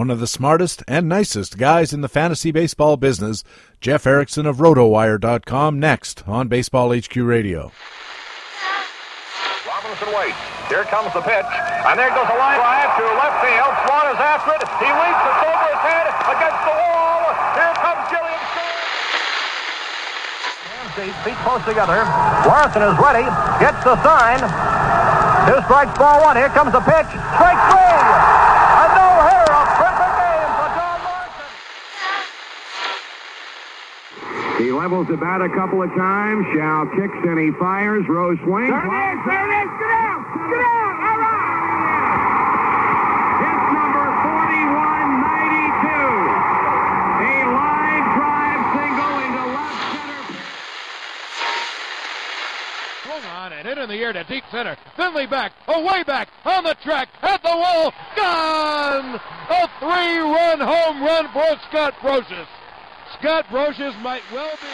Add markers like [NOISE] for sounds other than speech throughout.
one of the smartest and nicest guys in the fantasy baseball business, Jeff Erickson of RotoWire.com, next on Baseball HQ Radio. Robinson waits. Here comes the pitch. And there goes a line drive to left field. Swan is after it. He leaps. It's over his head against the wall. Here comes Jillian Feet, feet close together. Larsen is ready. Gets the sign. Two strikes, ball one. Here comes the pitch. Strike three. A no-hitter. A perfect game for Don Larsen. He levels the bat a couple of times. Show kicks and he fires. Rose swings. There it is. There it is. Get out. Get out. All right. Hit number 4192. A line drive single into left center. Swung on and hit in the air to deep center. Finley back, away back, on the track, at the wall, gone! A three-run home run for Scott Brosius. Scott Brosius might well be.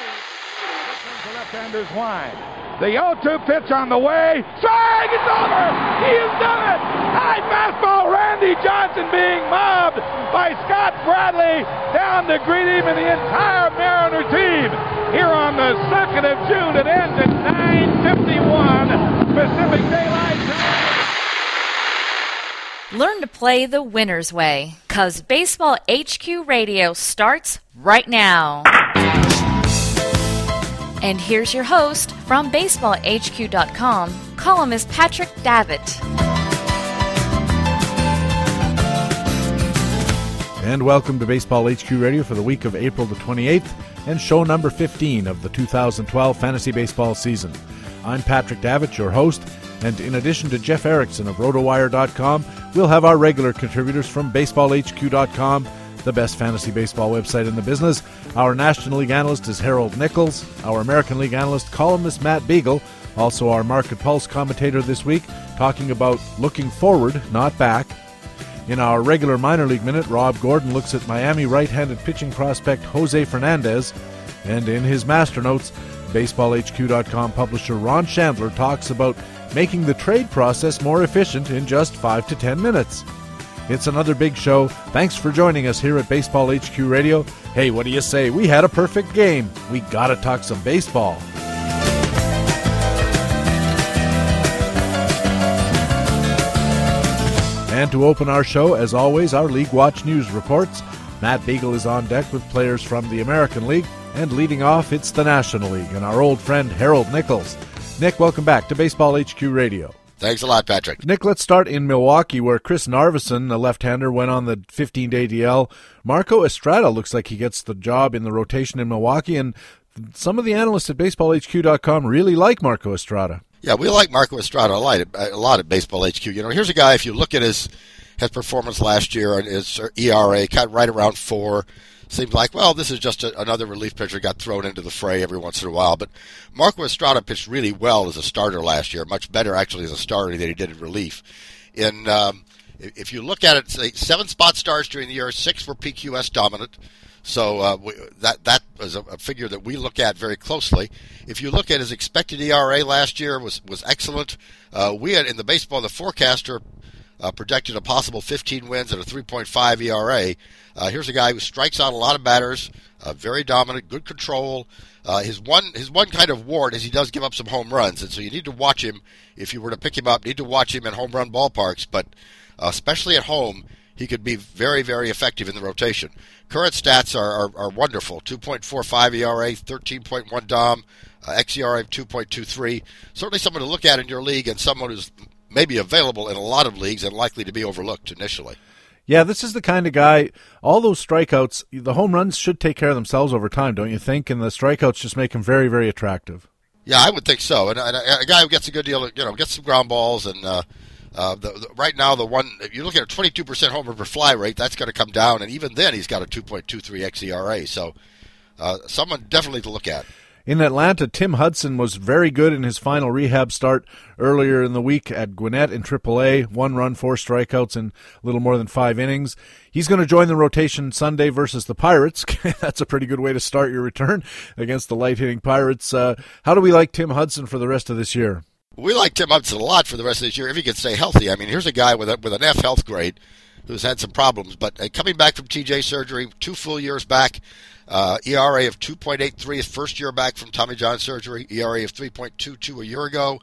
The left-hander's wide. The 0-2 pitch on the way. Strike! It's over! He has done it! High fastball. Randy Johnson being mobbed by Scott Bradley down to greet him and the entire Mariner team here on the 2nd of June. It ends at 9:51 Pacific Daylight Time. Learn to play the winner's way, cause Baseball HQ Radio starts right now. And here's your host from BaseballHQ.com, columnist Patrick Davitt. And welcome to Baseball HQ Radio for the week of April the 28th and show number 15 of the 2012 fantasy baseball season. I'm Patrick Davitt, your host, and in addition to Jeff Erickson of RotoWire.com, we'll have our regular contributors from BaseballHQ.com, the best fantasy baseball website in the business. Our National League analyst is Harold Nichols, our American League analyst, columnist Matt Beagle, also our Market Pulse commentator this week, talking about looking forward, not back. In our regular minor league minute, Rob Gordon looks at Miami right handed pitching prospect Jose Fernandez. And in his master notes, BaseballHQ.com publisher Ron Shandler talks about making the trade process more efficient in just 5 to 10 minutes. It's another big show. Thanks for joining us here at Baseball HQ Radio. Hey, what do you say? We had a perfect game. We gotta talk some baseball. And to open our show, as always, our League Watch News reports. Matt Beagle is on deck with players from the American League, and leading off, it's the National League and our old friend Harold Nichols. Nick, welcome back to Baseball HQ Radio. Thanks a lot, Patrick. Nick, let's start in Milwaukee, where Chris Narveson, the left-hander, went on the 15-day DL. Marco Estrada looks like he gets the job in the rotation in Milwaukee, and some of the analysts at BaseballHQ.com really like Marco Estrada. Yeah, we like Marco Estrada a lot, a lot at Baseball HQ. You know, here's a guy. If you look at his his performance last year and his ERA, cut right around four. Seems like, well, this is just a, another relief pitcher got thrown into the fray every once in a while. But Marco Estrada pitched really well as a starter last year, much better actually as a starter than he did in relief. In um, if you look at it, say seven spot starts during the year, six were PQS dominant. So uh, we, that that was a, a, figure that we look at very closely. If you look at his expected ERA last year was was excellent. Uh, we had in the baseball the forecaster uh, projected a possible 15 wins and a 3.5 ERA. Uh, here's a guy who strikes out a lot of batters, uh, very dominant, good control. Uh, his one his one kind of ward is he does give up some home runs, and so you need to watch him if you were to pick him up. Need to watch him in home run ballparks, but especially at home, he could be very very effective in the rotation. Current stats are, are, are wonderful: 2.45 ERA, 13.1 DOM, uh, xERA of 2.23. Certainly someone to look at in your league, and someone who's maybe available in a lot of leagues and likely to be overlooked initially. Yeah, this is the kind of guy. All those strikeouts, the home runs should take care of themselves over time, don't you think? And the strikeouts just make him very, very attractive. Yeah, I would think so. And, and a, a, guy who gets a good deal, of, you know, gets some ground balls, and uh, uh, the, the, right now the one if you look at a 22% homer per fly rate, that's going to come down, and even then he's got a 2.23 xERA. So, uh, someone definitely to look at. In Atlanta, Tim Hudson was very good in his final rehab start earlier in the week at Gwinnett in AAA. One run, four strikeouts in a little more than five innings. He's going to join the rotation Sunday versus the Pirates. [LAUGHS] That's a pretty good way to start your return against the light hitting Pirates. Uh, how do we like Tim Hudson for the rest of this year? We like Tim Hudson a lot for the rest of this year if he can stay healthy. I mean, here's a guy with a, with an F health grade who's had some problems. But uh, coming back from TJ surgery, two full years back, uh, ERA of 2.83 his first year back from Tommy John surgery, ERA of 3.22 a year ago.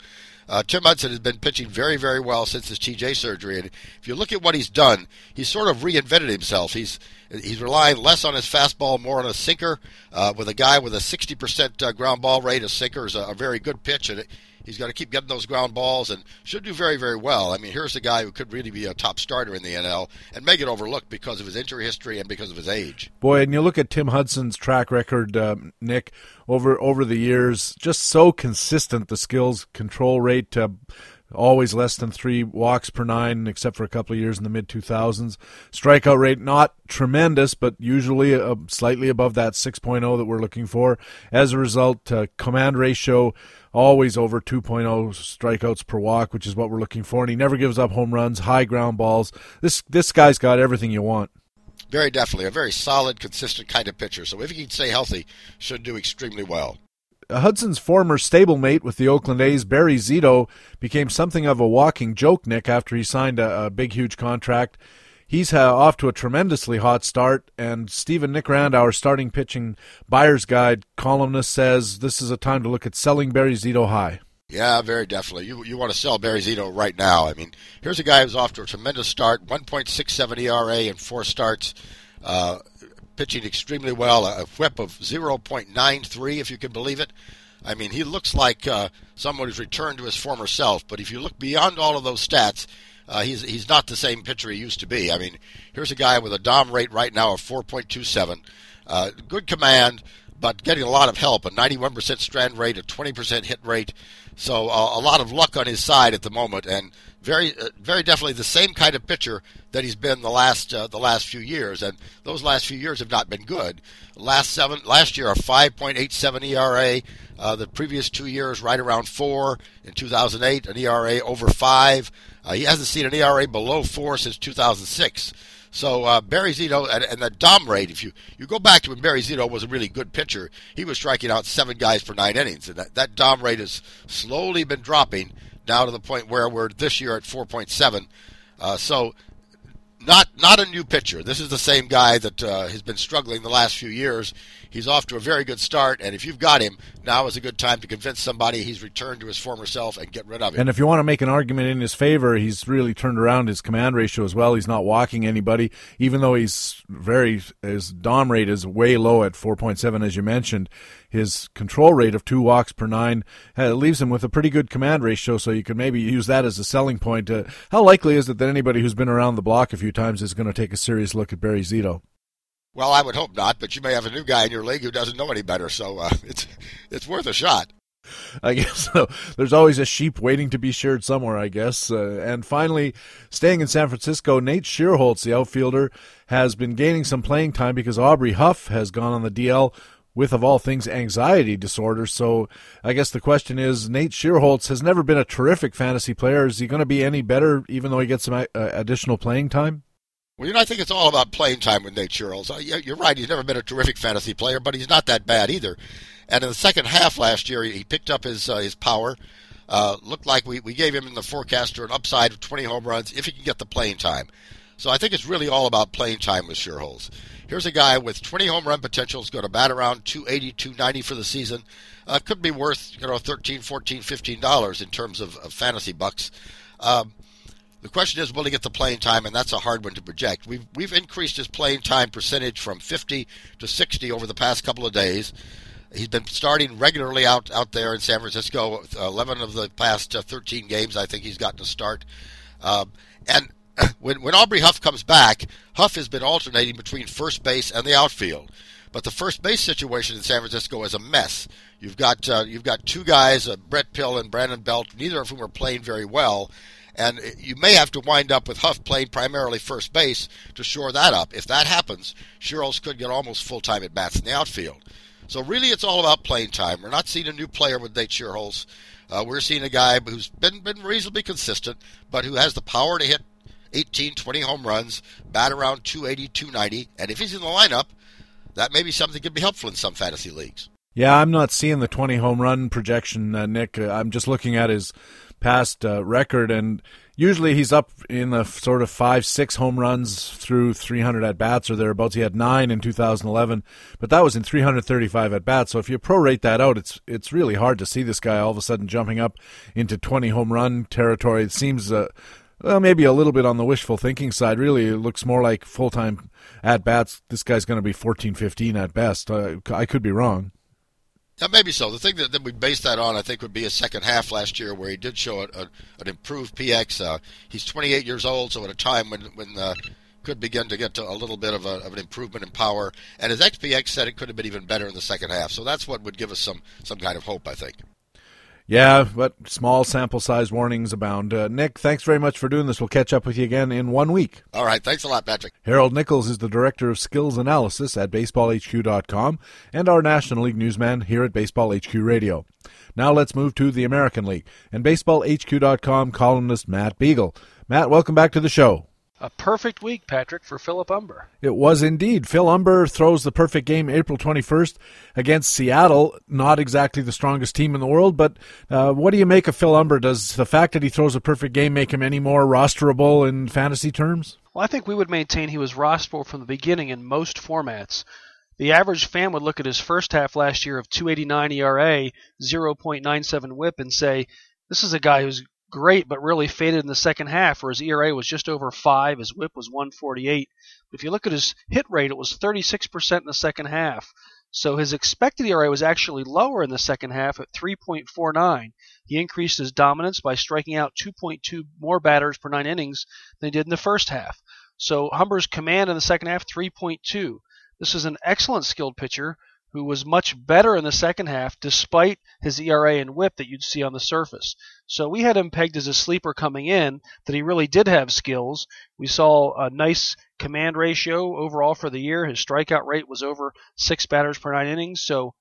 Uh, Tim Hudson has been pitching very, very well since his TJ surgery, and if you look at what he's done, he's sort of reinvented himself. He's he's relying less on his fastball, more on a sinker. Uh, with a guy with a 60% uh, ground ball rate, a sinker is a, a very good pitch, and it, He's got to keep getting those ground balls and should do very, very well. I mean, here's a guy who could really be a top starter in the NL and may get overlooked because of his injury history and because of his age. Boy, and you look at Tim Hudson's track record, uh, Nick, over over the years, just so consistent. The skills control rate. Uh, always less than three walks per nine, except for a couple of years in the mid 2000s. Strikeout rate not tremendous, but usually uh, slightly above that 6.0 that we're looking for. As a result, uh, command ratio always over 2.0 strikeouts per walk, which is what we're looking for. And he never gives up home runs, high ground balls. This this guy's got everything you want. Very definitely a very solid, consistent kind of pitcher. So if he can stay healthy, should do extremely well. Hudson's former stablemate with the Oakland A's, Barry Zito, became something of a walking joke, Nick, after he signed a, a big, huge contract he's uh, off to a tremendously hot start. And Stephen Nickrand, our starting pitching buyer's guide columnist, says this is a time to look at selling Barry Zito high. Yeah, very definitely. You you want to sell Barry Zito right now. I mean, here's a guy who's off to a tremendous start, 1.67 ERA in four starts, uh, pitching extremely well, a whip of 0.93, if you can believe it. I mean, he looks like uh, someone who's returned to his former self. But if you look beyond all of those stats, uh, he's he's not the same pitcher he used to be. I mean, here's a guy with a dom rate right now of 4.27, uh, good command, but getting a lot of help. A 91% strand rate, a 20% hit rate, so uh, a lot of luck on his side at the moment, and very uh, very definitely the same kind of pitcher that he's been the last uh, the last few years, and those last few years have not been good. Last seven last year a 5.87 ERA. Uh, the previous two years right around four. In 2008, an ERA over five. Uh, he hasn't seen an ERA below four since 2006. So uh, Barry Zito and, and the Dom rate, if you, you go back to when Barry Zito was a really good pitcher, he was striking out seven guys for nine innings, and that, that Dom rate has slowly been dropping now to the point where we're this year at 4.7. Uh, so not not a new pitcher. This is the same guy that uh, has been struggling the last few years. He's off to a very good start, and if you've got him, now is a good time to convince somebody he's returned to his former self and get rid of him. And if you want to make an argument in his favor, he's really turned around his command ratio as well. He's not walking anybody, even though he's very his dom rate is way low at 4.7, as you mentioned. His control rate of two walks per nine uh, leaves him with a pretty good command ratio, so you could maybe use that as a selling point. Uh, how likely is it that anybody who's been around the block a few times is going to take a serious look at Barry Zito? Well, I would hope not, but you may have a new guy in your league who doesn't know any better, so uh, [LAUGHS] it's it's worth a shot. I guess so. There's always a sheep waiting to be sheared somewhere, I guess. Uh, and finally, staying in San Francisco, Nate Schierholtz, the outfielder, has been gaining some playing time because Aubrey Huff has gone on the DL with, of all things, anxiety disorder. So I guess the question is Nate Schierholtz has never been a terrific fantasy player. Is he going to be any better even though he gets some uh, additional playing time? Well, you know, I think it's all about playing time with Nate Schierholtz. Uh, you're right; he's never been a terrific fantasy player, but he's not that bad either. And in the second half last year, he picked up his uh, his power. Uh, looked like we, we gave him in the forecaster an upside of 20 home runs if he can get the playing time. So I think it's really all about playing time with Schierholtz. Here's a guy with 20 home run potential. He's going to bat around 280, 290 for the season. Uh, could be worth you know 13, 14, 15 dollars in terms of, of fantasy bucks. Um, the question is, will he get the playing time, and that's a hard one to project. We've we've increased his playing time percentage from 50 to 60 over the past couple of days. He's been starting regularly out out there in San Francisco. 11 of the past uh, 13 games, I think he's gotten a start. Um, and [COUGHS] when when Aubrey Huff comes back, Huff has been alternating between first base and the outfield. But the first base situation in San Francisco is a mess. You've got uh, you've got two guys, uh, Brett Pill and Brandon Belt, neither of whom are playing very well and you may have to wind up with Huff playing primarily first base to shore that up. If that happens, Schierholtz could get almost full time at bats in the outfield. So really, it's all about playing time. We're not seeing a new player with Nate Schierholtz. Uh, we're seeing a guy who's been been reasonably consistent, but who has the power to hit 18, 20 home runs, bat around 280, 290, and if he's in the lineup, that may be something that could be helpful in some fantasy leagues. Yeah, I'm not seeing the 20 home run projection, uh, Nick. Uh, I'm just looking at his past uh, record, and Usually he's up in the sort of five, six home runs through 300 at bats or thereabouts. He had nine in 2011, but that was in 335 at bats. So if you prorate that out, it's it's really hard to see this guy all of a sudden jumping up into 20 home run territory. It seems uh, well, maybe a little bit on the wishful thinking side. Really, it looks more like full time at bats. This guy's going to be 14, 15 at best. Uh, I could be wrong. Yeah, maybe so. The thing that, that we base that on, I think, would be a second half last year where he did show a, a, an improved PX. Uh, he's 28 years old, so at a time when when uh, could begin to get to a little bit of, a, of an improvement in power. And his XPX said it could have been even better in the second half. So that's what would give us some some kind of hope, I think. Yeah, but small sample size warnings abound. Uh, Nick, thanks very much for doing this. We'll catch up with you again in one week. All right. Thanks a lot, Patrick. Harold Nichols is the Director of Skills Analysis at BaseballHQ.com and our National League newsman here at Baseball HQ Radio. Now let's move to the American League and BaseballHQ.com columnist Matt Beagle. Matt, welcome back to the show. A perfect week, Patrick, for Philip Humber. It was indeed. Phil Humber throws the perfect game April 21st against Seattle. Not exactly the strongest team in the world, but uh, what do you make of Phil Humber? Does the fact that he throws a perfect game make him any more rosterable in fantasy terms? Well, I think we would maintain he was rosterable from the beginning in most formats. The average fan would look at his first half last year of 289 ERA, 0.97 whip, and say, this is a guy who's great, but really faded in the second half, where his ERA was just over five, his WHIP was 148. But if you look at his hit rate, it was 36% in the second half. So his expected ERA was actually lower in the second half at 3.49. He increased his dominance by striking out 2.2 more batters per nine innings than he did in the first half. So Humber's command in the second half 3.2. This is an excellent skilled pitcher who was much better in the second half despite his ERA and whip that you'd see on the surface. So we had him pegged as a sleeper coming in, that he really did have skills. We saw a nice command ratio overall for the year. His strikeout rate was over six batters per nine innings. So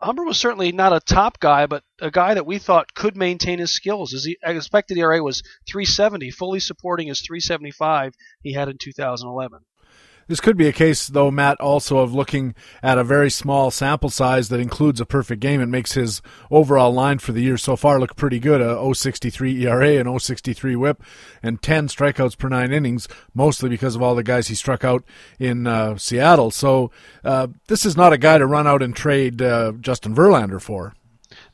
Humber was certainly not a top guy, but a guy that we thought could maintain his skills. His expected ERA was 370, fully supporting his 375 he had in 2011. This could be a case, though, Matt, also of looking at a very small sample size that includes a perfect game. It makes his overall line for the year so far look pretty good a 063 ERA and 063 whip and 10 strikeouts per nine innings, mostly because of all the guys he struck out in uh, Seattle. So uh, this is not a guy to run out and trade uh, Justin Verlander for.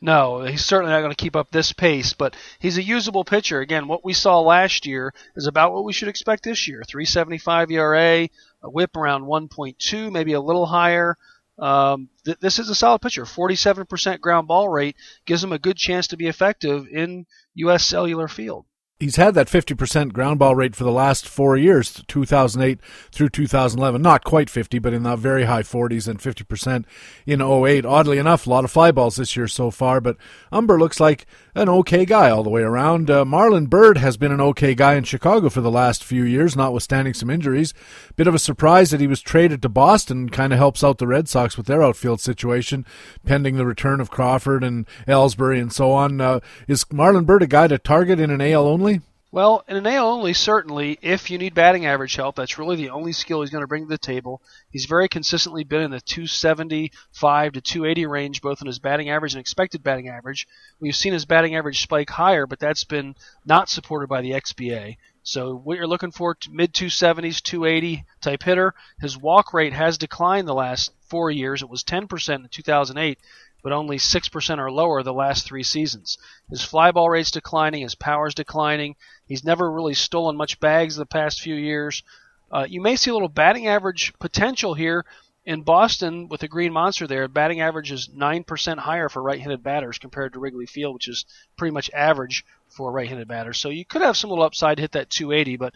No, he's certainly not going to keep up this pace, but he's a usable pitcher. Again, what we saw last year is about what we should expect this year. 375 ERA, a whip around 1.2, maybe a little higher. Um, th- this is a solid pitcher. 47% ground ball rate gives him a good chance to be effective in U.S. Cellular Field he's had that 50% ground ball rate for the last four years, 2008 through 2011. Not quite 50, but in the very high 40s and 50% in 08. Oddly enough, a lot of fly balls this year so far, but Humber looks like an okay guy all the way around. Uh, Marlon Byrd has been an okay guy in Chicago for the last few years, notwithstanding some injuries. Bit of a surprise that he was traded to Boston, kind of helps out the Red Sox with their outfield situation, pending the return of Crawford and Ellsbury and so on. Uh, is Marlon Byrd a guy to target in an AL only? Well, in an AL only, certainly, if you need batting average help, that's really the only skill he's going to bring to the table. He's very consistently been in the 275 to 280 range, both in his batting average and expected batting average. We've seen his batting average spike higher, but that's been not supported by the XBA. So what you're looking for, mid 270s, 280 type hitter. His walk rate has declined the last four years. It was 10% in 2008 but only 6% or lower the last three seasons. His fly ball rate's declining, his power's declining. He's never really stolen much bags the past few years. Uh, you may see a little batting average potential here in Boston with the Green Monster there. Batting average is 9% higher for right handed batters compared to Wrigley Field, which is pretty much average for right handed batters. So you could have some little upside to hit that 280, but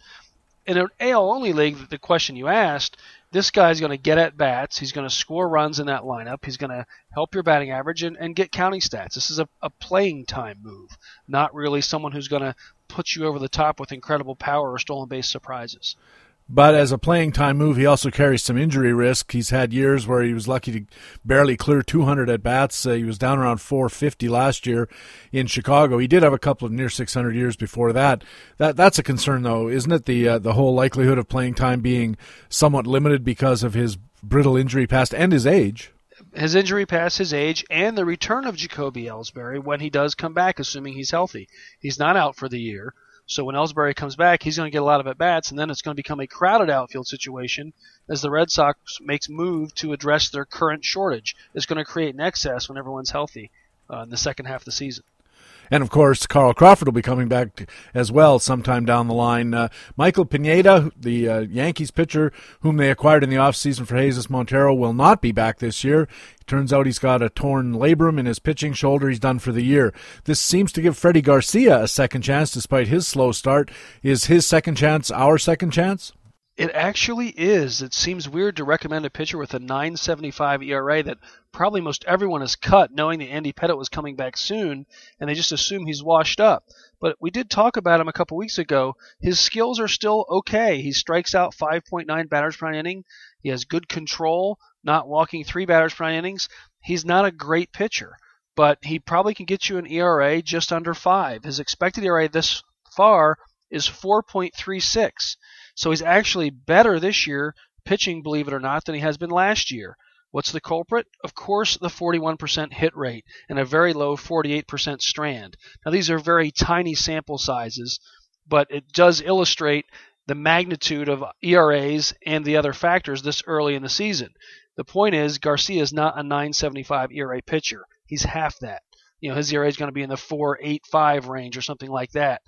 in an AL only league, the question you asked, this guy's going to get at bats. He's going to score runs in that lineup. He's going to help your batting average and, and get counting stats. This is a, a playing time move, not really someone who's going to put you over the top with incredible power or stolen base surprises. But as a playing time move, he also carries some injury risk. He's had years where he was lucky to barely clear 200 at bats. Uh, he was down around 450 last year in Chicago. He did have a couple of near 600 years before that. That that's a concern, though, isn't it? The uh, the whole likelihood of playing time being somewhat limited because of his brittle injury past and his age. His injury past his age and the return of Jacoby Ellsbury when he does come back, assuming he's healthy. He's not out for the year. So when Ellsbury comes back, he's going to get a lot of at bats, and then it's going to become a crowded outfield situation as the Red Sox makes move to address their current shortage. It's going to create an excess when everyone's healthy uh, in the second half of the season. And of course, Carl Crawford will be coming back as well sometime down the line. Uh, Michael Pineda, the uh, Yankees pitcher whom they acquired in the offseason for Jesus Montero, will not be back this year. Turns out he's got a torn labrum in his pitching shoulder. He's done for the year. This seems to give Freddie Garcia a second chance despite his slow start. Is his second chance our second chance? It actually is. It seems weird to recommend a pitcher with a 9.75 ERA that probably most everyone has cut, knowing that Andy Pettitte was coming back soon, and they just assume he's washed up. But we did talk about him a couple weeks ago. His skills are still okay. He strikes out 5.9 batters per inning. He has good control, not walking three batters per innings. He's not a great pitcher, but he probably can get you an ERA just under five. His expected ERA this far is 4.36. So he's actually better this year pitching, believe it or not, than he has been last year. What's the culprit? Of course, the 41% hit rate and a very low 48% strand. Now, these are very tiny sample sizes, but it does illustrate the magnitude of ERAs and the other factors this early in the season. The point is, Garcia is not a 975 ERA pitcher. He's half that. You know, his ERA is going to be in the 485 range or something like that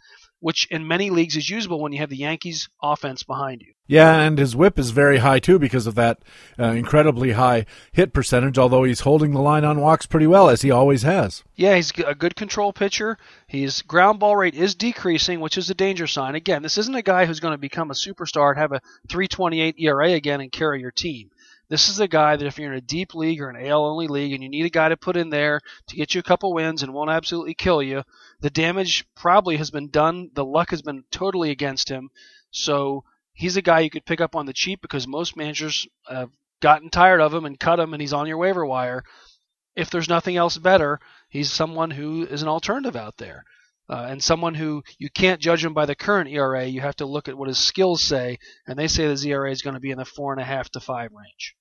which in many leagues is usable when you have the Yankees offense behind you. Yeah, and his whip is very high too because of that uh, incredibly high hit percentage, although he's holding the line on walks pretty well as he always has. Yeah, he's a good control pitcher. His ground ball rate is decreasing, which is a danger sign. Again, this isn't a guy who's going to become a superstar and have a 328 ERA again and carry your team. This is a guy that if you're in a deep league or an AL only league and you need a guy to put in there to get you a couple wins and won't absolutely kill you, the damage probably has been done. The luck has been totally against him. So he's a guy you could pick up on the cheap because most managers have gotten tired of him and cut him and he's on your waiver wire. If there's nothing else better, he's someone who is an alternative out there. Uh, and someone who you can't judge him by the current ERA. You have to look at what his skills say, and they say the ERA is going to be in the four and a half to five range.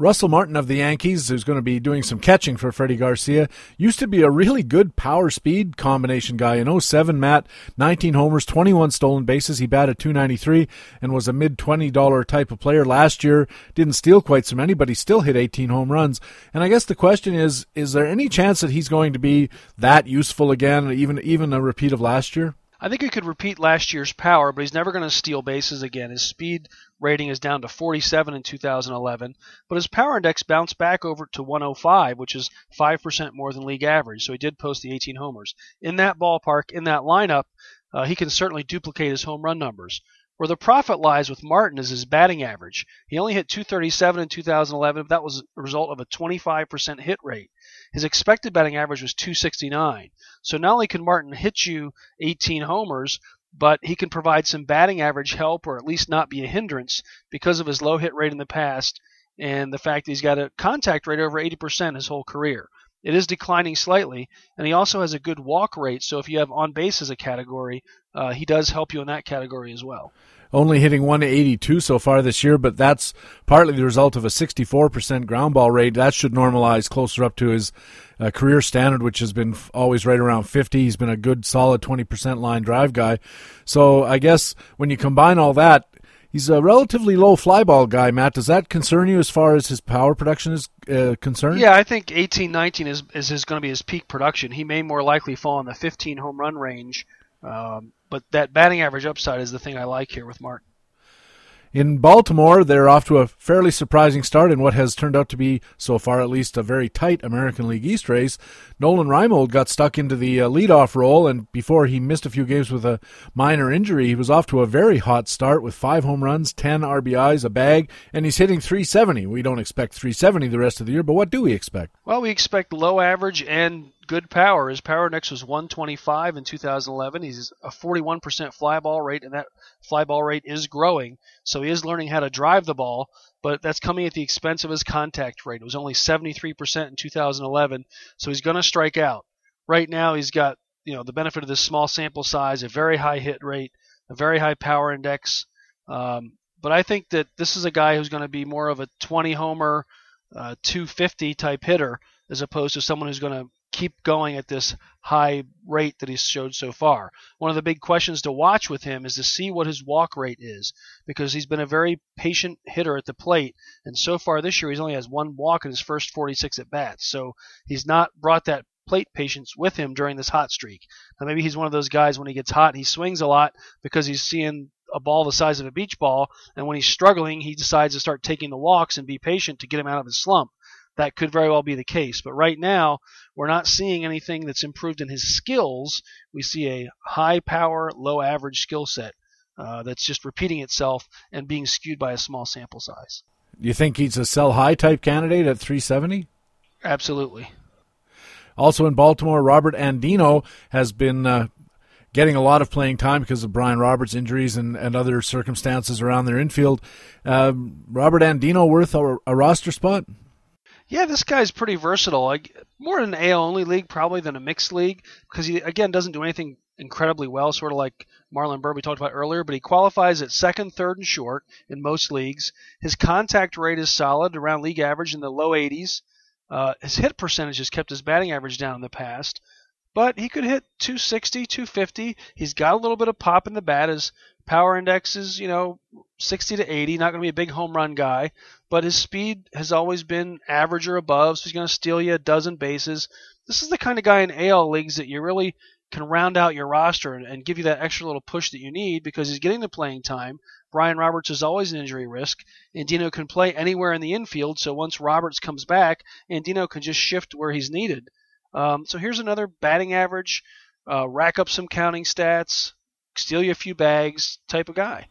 Russell Martin of the Yankees, who's going to be doing some catching for Freddie Garcia, used to be a really good power speed combination guy. In 07, Matt, 19 homers, 21 stolen bases. He batted 293 and was a mid $20 type of player. Last year, didn't steal quite so many, but he still hit 18 home runs. And I guess the question is, is there any chance that he's going to be that useful again, even, even a repeat of last year? I think he could repeat last year's power, but he's never going to steal bases again. His speed rating is down to 47 in 2011, but his power index bounced back over to 105, which is 5% more than league average. So he did post the 18 homers. In that ballpark, in that lineup, uh, he can certainly duplicate his home run numbers. Where the profit lies with Martin is his batting average. He only hit 237 in 2011, but that was a result of a 25% hit rate. His expected batting average was 269. So not only can Martin hit you 18 homers, but he can provide some batting average help or at least not be a hindrance because of his low hit rate in the past and the fact that he's got a contact rate over 80% his whole career. It is declining slightly, and he also has a good walk rate. So if you have on base as a category, uh, he does help you in that category as well. Only hitting 182 so far this year, but that's partly the result of a 64% ground ball rate. That should normalize closer up to his uh, career standard, which has been always right around 50. He's been a good, solid 20% line drive guy. So I guess when you combine all that, He's a relatively low fly ball guy, Matt. Does that concern you as far as his power production is uh, concerned? Yeah, I think 18, 19 is, is, is going to be his peak production. He may more likely fall in the 15 home run range, um, but that batting average upside is the thing I like here with Mark. In Baltimore, they're off to a fairly surprising start in what has turned out to be, so far at least, a very tight American League East race. Nolan Reimold got stuck into the uh, leadoff role, and before he missed a few games with a minor injury, he was off to a very hot start with five home runs, 10 RBIs, a bag, and he's hitting 370. We don't expect 370 the rest of the year, but what do we expect? Well, we expect low average and good power. His power index was 125 in 2011. He's a 41% fly ball rate, and that fly ball rate is growing. So he is learning how to drive the ball, but that's coming at the expense of his contact rate. It was only 73% in 2011, so he's going to strike out. Right now, he's got you know the benefit of this small sample size, a very high hit rate, a very high power index. Um, but I think that this is a guy who's going to be more of a 20 homer, uh, 250 type hitter as opposed to someone who's going to keep going at this high rate that he's showed so far. One of the big questions to watch with him is to see what his walk rate is because he's been a very patient hitter at the plate and so far this year he's only has one walk in his first 46 at bats. So he's not brought that plate patience with him during this hot streak. Now maybe he's one of those guys when he gets hot, he swings a lot because he's seeing a ball the size of a beach ball and when he's struggling, he decides to start taking the walks and be patient to get him out of his slump that could very well be the case. But right now, we're not seeing anything that's improved in his skills. We see a high power, low average skill set uh, that's just repeating itself and being skewed by a small sample size. You think he's a sell high type candidate at 370? Absolutely. Also in Baltimore, Robert Andino has been uh, getting a lot of playing time because of Brian Roberts' injuries and, and other circumstances around their infield. Uh, Robert Andino worth a, a roster spot? Yeah, this guy's pretty versatile. Like more in an AL only league probably than a mixed league because he again doesn't do anything incredibly well, sort of like Marlon Byrd we talked about earlier. But he qualifies at second, third, and short in most leagues. His contact rate is solid, around league average in the low 80s. Uh, his hit percentage has kept his batting average down in the past, but he could hit 260, 250. He's got a little bit of pop in the bat. His power index is, you know, 60 to 80. Not going to be a big home run guy, but his speed has always been average or above, so he's going to steal you a dozen bases. This is the kind of guy in AL leagues that you really can round out your roster and, and give you that extra little push that you need because he's getting the playing time. Brian Roberts is always an injury risk. Andino can play anywhere in the infield, so once Roberts comes back, Andino can just shift where he's needed. Um, so here's another batting average, uh, rack up some counting stats, steal you a few bags type of guy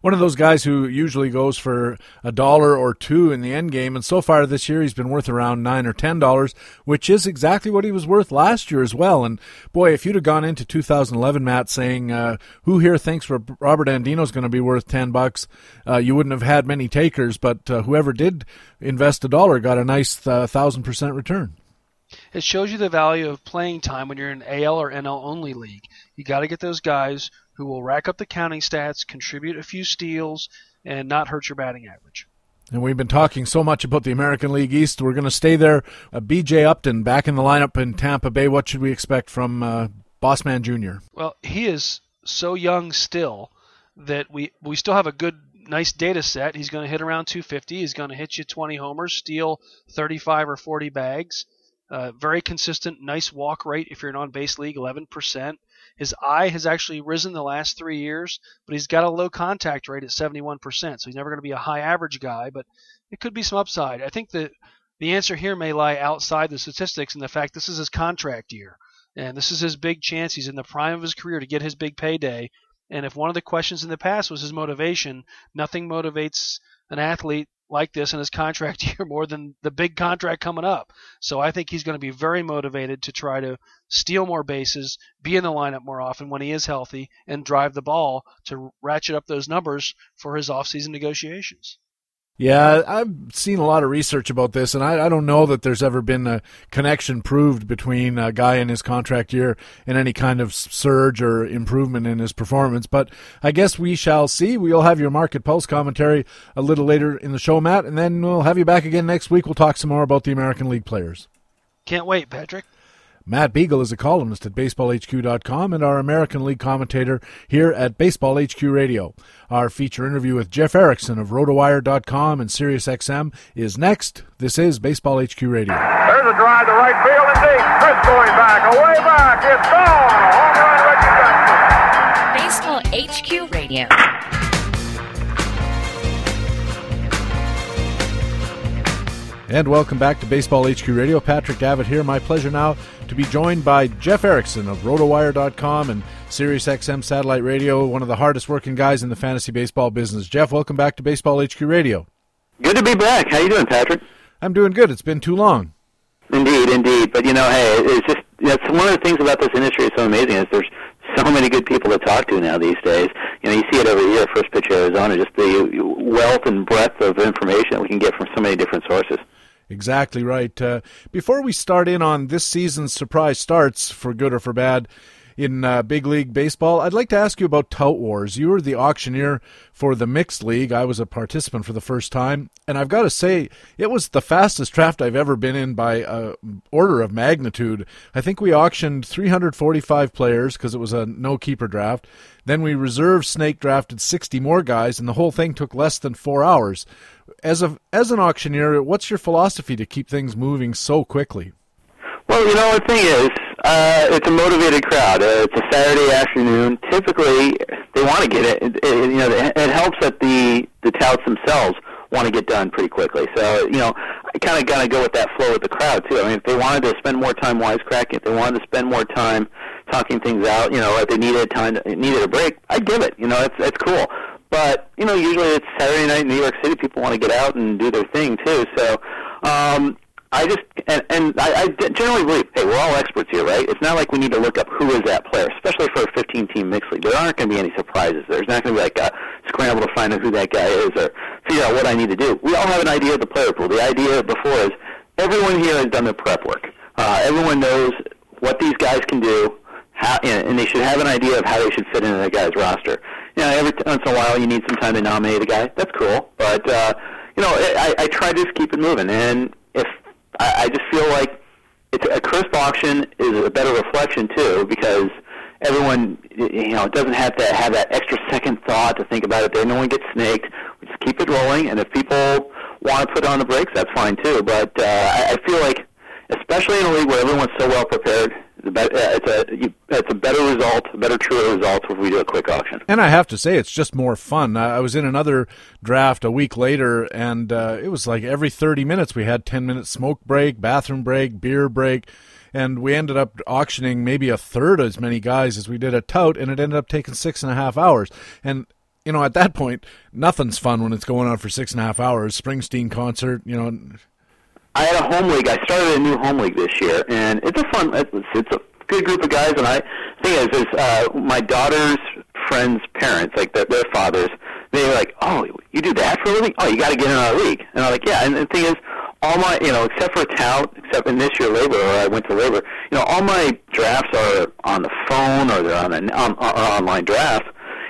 one of those guys who usually goes for a dollar or two in the end game. And so far this year, he's been worth around nine or ten dollars, which is exactly what he was worth last year as well. And boy, if you'd have gone into 2011, Matt, saying uh, who here thinks Robert Andino's going to be worth ten bucks, uh, you wouldn't have had many takers. But uh, whoever did invest a dollar got a nice uh, thousand percent return. It shows you the value of playing time when you're in AL or NL only league. You got to get those guys who will rack up the counting stats, contribute a few steals, and not hurt your batting average. And we've been talking so much about the American League East. We're going to stay there. Uh, B.J. Upton back in the lineup in Tampa Bay. What should we expect from uh, Bossman Jr.? Well, he is so young still that we we still have a good, nice data set. He's going to hit around 250. He's going to hit you 20 homers, steal 35 or 40 bags. Uh, very consistent, nice walk rate if you're an on base league, 11%. His eye has actually risen the last three years, but he's got a low contact rate at 71%. So he's never going to be a high average guy, but it could be some upside. I think that the answer here may lie outside the statistics and the fact this is his contract year. And this is his big chance. He's in the prime of his career to get his big payday. And if one of the questions in the past was his motivation, nothing motivates an athlete like this in his contract [LAUGHS] year more than the big contract coming up. So I think he's going to be very motivated to try to steal more bases, be in the lineup more often when he is healthy, and drive the ball to ratchet up those numbers for his offseason negotiations. Yeah, I've seen a lot of research about this, and I, I, don't know that there's ever been a connection proved between a guy in his contract year and any kind of surge or improvement in his performance. But I guess we shall see. We'll have your market pulse commentary a little later in the show, Matt, and then we'll have you back again next week. We'll talk some more about the American League players. Can't wait, Patrick. Matt Beagle is a columnist at BaseballHQ.com and our American League commentator here at Baseball HQ Radio. Our feature interview with Jeff Erickson of RotoWire.com and SiriusXM is next. This is Baseball HQ Radio. There's a drive to right field and deep. Chris going back, away back. It's gone. Home run, Reggie Baseball HQ Radio. And welcome back to Baseball HQ Radio. Patrick Davitt here. My pleasure now to be joined by Jeff Erickson of RotoWire.com and SiriusXM Satellite Radio, one of the hardest working guys in the fantasy baseball business. Jeff, welcome back to Baseball HQ Radio. Good to be back. How you doing, Patrick? I'm doing good. It's been too long. Indeed, indeed. But you know, hey, it's just it's one of the things about this industry is so amazing is there's so many good people to talk to now these days. You know, you see it every year. First Pitch Arizona, just the wealth and breadth of information that we can get from so many different sources. Exactly right. Uh, before we start in on this season's surprise starts, for good or for bad, in uh, big league baseball. I'd like to ask you about tout wars. You were the auctioneer for the mixed league. I was a participant for the first time, and I've got to say it was the fastest draft I've ever been in by uh, order of magnitude. I think we auctioned 345 players because it was a no keeper draft. Then we reserve snake drafted 60 more guys, and the whole thing took less than four hours. As a as an auctioneer, what's your philosophy to keep things moving so quickly? Well, you know, the thing is, uh, it's a motivated crowd. Uh, it's a Saturday afternoon. Typically, they want to get it. it, it you know, it, helps that the the touts themselves want to get done pretty quickly. So, you know, I kind of got to go with that flow with the crowd too. I mean, if they wanted to spend more time wisecracking, if they wanted to spend more time talking things out, you know, if they needed time, to, needed a break, I'd give it. You know, it's it's cool. But you know, usually it's Saturday night in New York City. People want to get out and do their thing too. So. Um, I just and, and I, I generally believe, hey, we're all experts here, right? It's not like we need to look up who is that player, especially for a 15-team mixed league. There aren't going to be any surprises. There's not going to be like a scramble to find out who that guy is or figure out what I need to do. We all have an idea of the player pool. The idea before is everyone here has done the prep work. Uh, everyone knows what these guys can do, how, and they should have an idea of how they should fit into the guy's roster. You know, every once in a while you need some time to nominate a guy. That's cool, but uh, you know, I, I try to just keep it moving. And if I, I just feel like it's a crisp auction is a better reflection too because everyone you know doesn't have to have that extra second thought to think about it. There, no one gets snaked. We just keep it rolling, and if people want to put on the brakes, that's fine too. But uh, I, I feel like, especially in a league where everyone's so well prepared, it's a it's a better result, a better true result if we do a quick auction. And I have to say, it's just more fun. I was in another draft a week later, and uh, it was like every thirty minutes we had ten minute smoke break, bathroom break, beer break. And we ended up auctioning maybe a third as many guys as we did a Tout, and it ended up taking six and a half hours. And you know, at that point, nothing's fun when it's going on for six and a half hours. Springsteen concert, you know, I had a home league. I started a new home league this year, and it's a fun. It's, it's a good group of guys. And I thing is, is uh, my daughter's friends' parents, like their, their fathers, they were like, "Oh, you do that for a living? Oh, you got to get in our league." And I'm like, "Yeah." And the thing is, all my, you know, except for tout, except in this year labor, or I went to labor, you know, all my drafts are on the phone or they're on an on, online draft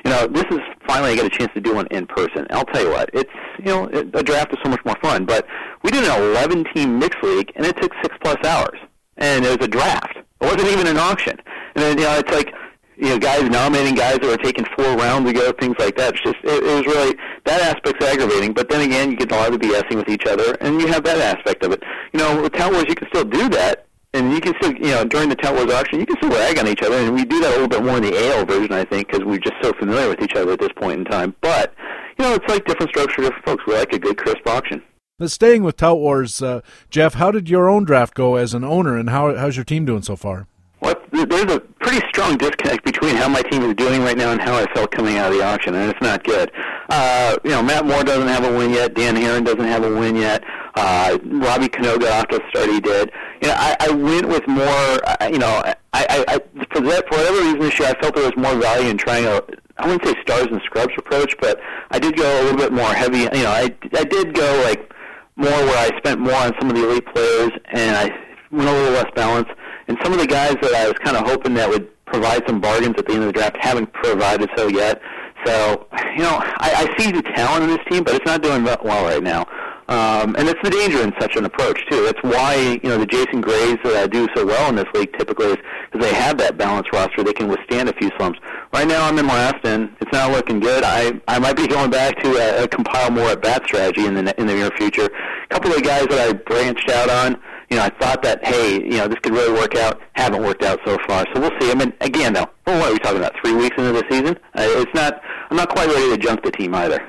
you know, this is finally I get a chance to do one in person. I'll tell you what, it's you know, it, a draft is so much more fun. But we did an 11 team mixed league, and it took six plus hours, and it was a draft. It wasn't even an auction. And then you know, it's like you know, guys nominating guys that were taken four rounds ago, things like that. It's just it, it was really that aspect's aggravating. But then again, you get a lot of BSing with each other, and you have that aspect of it. You know, with Tout Wars, you can still do that, and you can still, you know, during the Tout Wars auction, you can still rag on each other, and we do that a little bit more in the AL version, I think, because we're just so familiar with each other at this point in time. But you know, it's like different strokes for different folks. We like a good crisp auction. But staying with Tout Wars, uh, Jeff, how did your own draft go as an owner, and how how's your team doing so far? Well, there's a pretty strong disconnect between how my team is doing right now and how I felt coming out of the auction, and it's not good. Uh, you know, Matt Moore doesn't have a win yet. Dan Haren doesn't have a win yet. Uh, Robbie Cano got off to the start he did. You know, I, I went with more. Uh, you know, I, I, I for that for whatever reason this year, I felt there was more value in trying a. I wouldn't say stars and scrubs approach, but I did go a little bit more heavy. You know, I I did go like more where I spent more on some of the elite players, and I went a little less balanced. And some of the guys that I was kind of hoping that would provide some bargains at the end of the draft haven't provided so yet. So, you know, I, I see the talent in this team, but it's not doing well right now. Um, and it's the danger in such an approach too. That's why you know the Jason Greys that I do so well in this league typically is because they have that balanced roster. They can withstand a few slumps. Right now I'm in last, and it's not looking good. I I might be going back to a, a compile more at bat strategy in the in the near future. A couple of guys that I branched out on you know, I thought that, hey, you know, this could really work out. Haven't worked out so far. So we'll see. I mean, again, though, what are we talking about? Three weeks into the season? Uh, it's not. I'm not quite ready to jump the team either.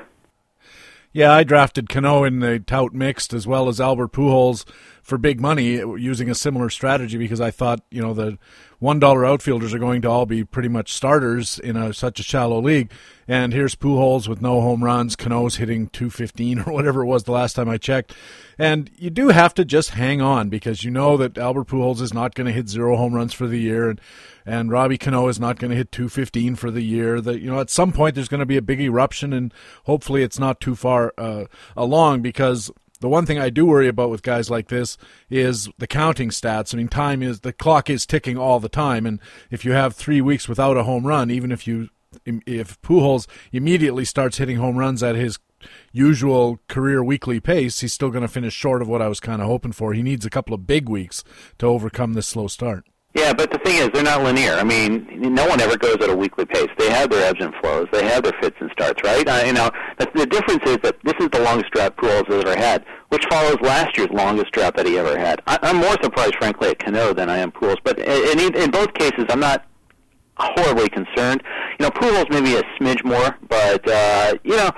Yeah, I drafted Cano in the tout mixed as well as Albert Pujols for big money using a similar strategy because I thought, you know, the one dollar outfielders are going to all be pretty much starters in a, such a shallow league. And here's Pujols with no home runs, Cano's hitting 215 [LAUGHS] or whatever it was the last time I checked. And you do have to just hang on because you know that Albert Pujols is not going to hit zero home runs for the year, and and Robbie Cano is not going to hit 215 for the year. That you know at some point there's going to be a big eruption, and hopefully it's not too far uh, along because The one thing I do worry about with guys like this is the counting stats. I mean, time is the clock is ticking all the time, and if you have three weeks without a home run, even if you if Pujols immediately starts hitting home runs at his usual career weekly pace, he's still going to finish short of what I was kind of hoping for. He needs a couple of big weeks to overcome this slow start. Yeah, but the thing is, they're not linear. I mean, no one ever goes at a weekly pace. They have their ebbs and flows. They have their fits and starts, right? Uh, you know, the difference is that this is the longest drought Pujols has ever had, which follows last year's longest drought that he ever had. I, I'm more surprised, frankly, at Cano than I am Pujols. But in, in, in both cases, I'm not horribly concerned. You know, Pujols maybe a smidge more, but uh, you know,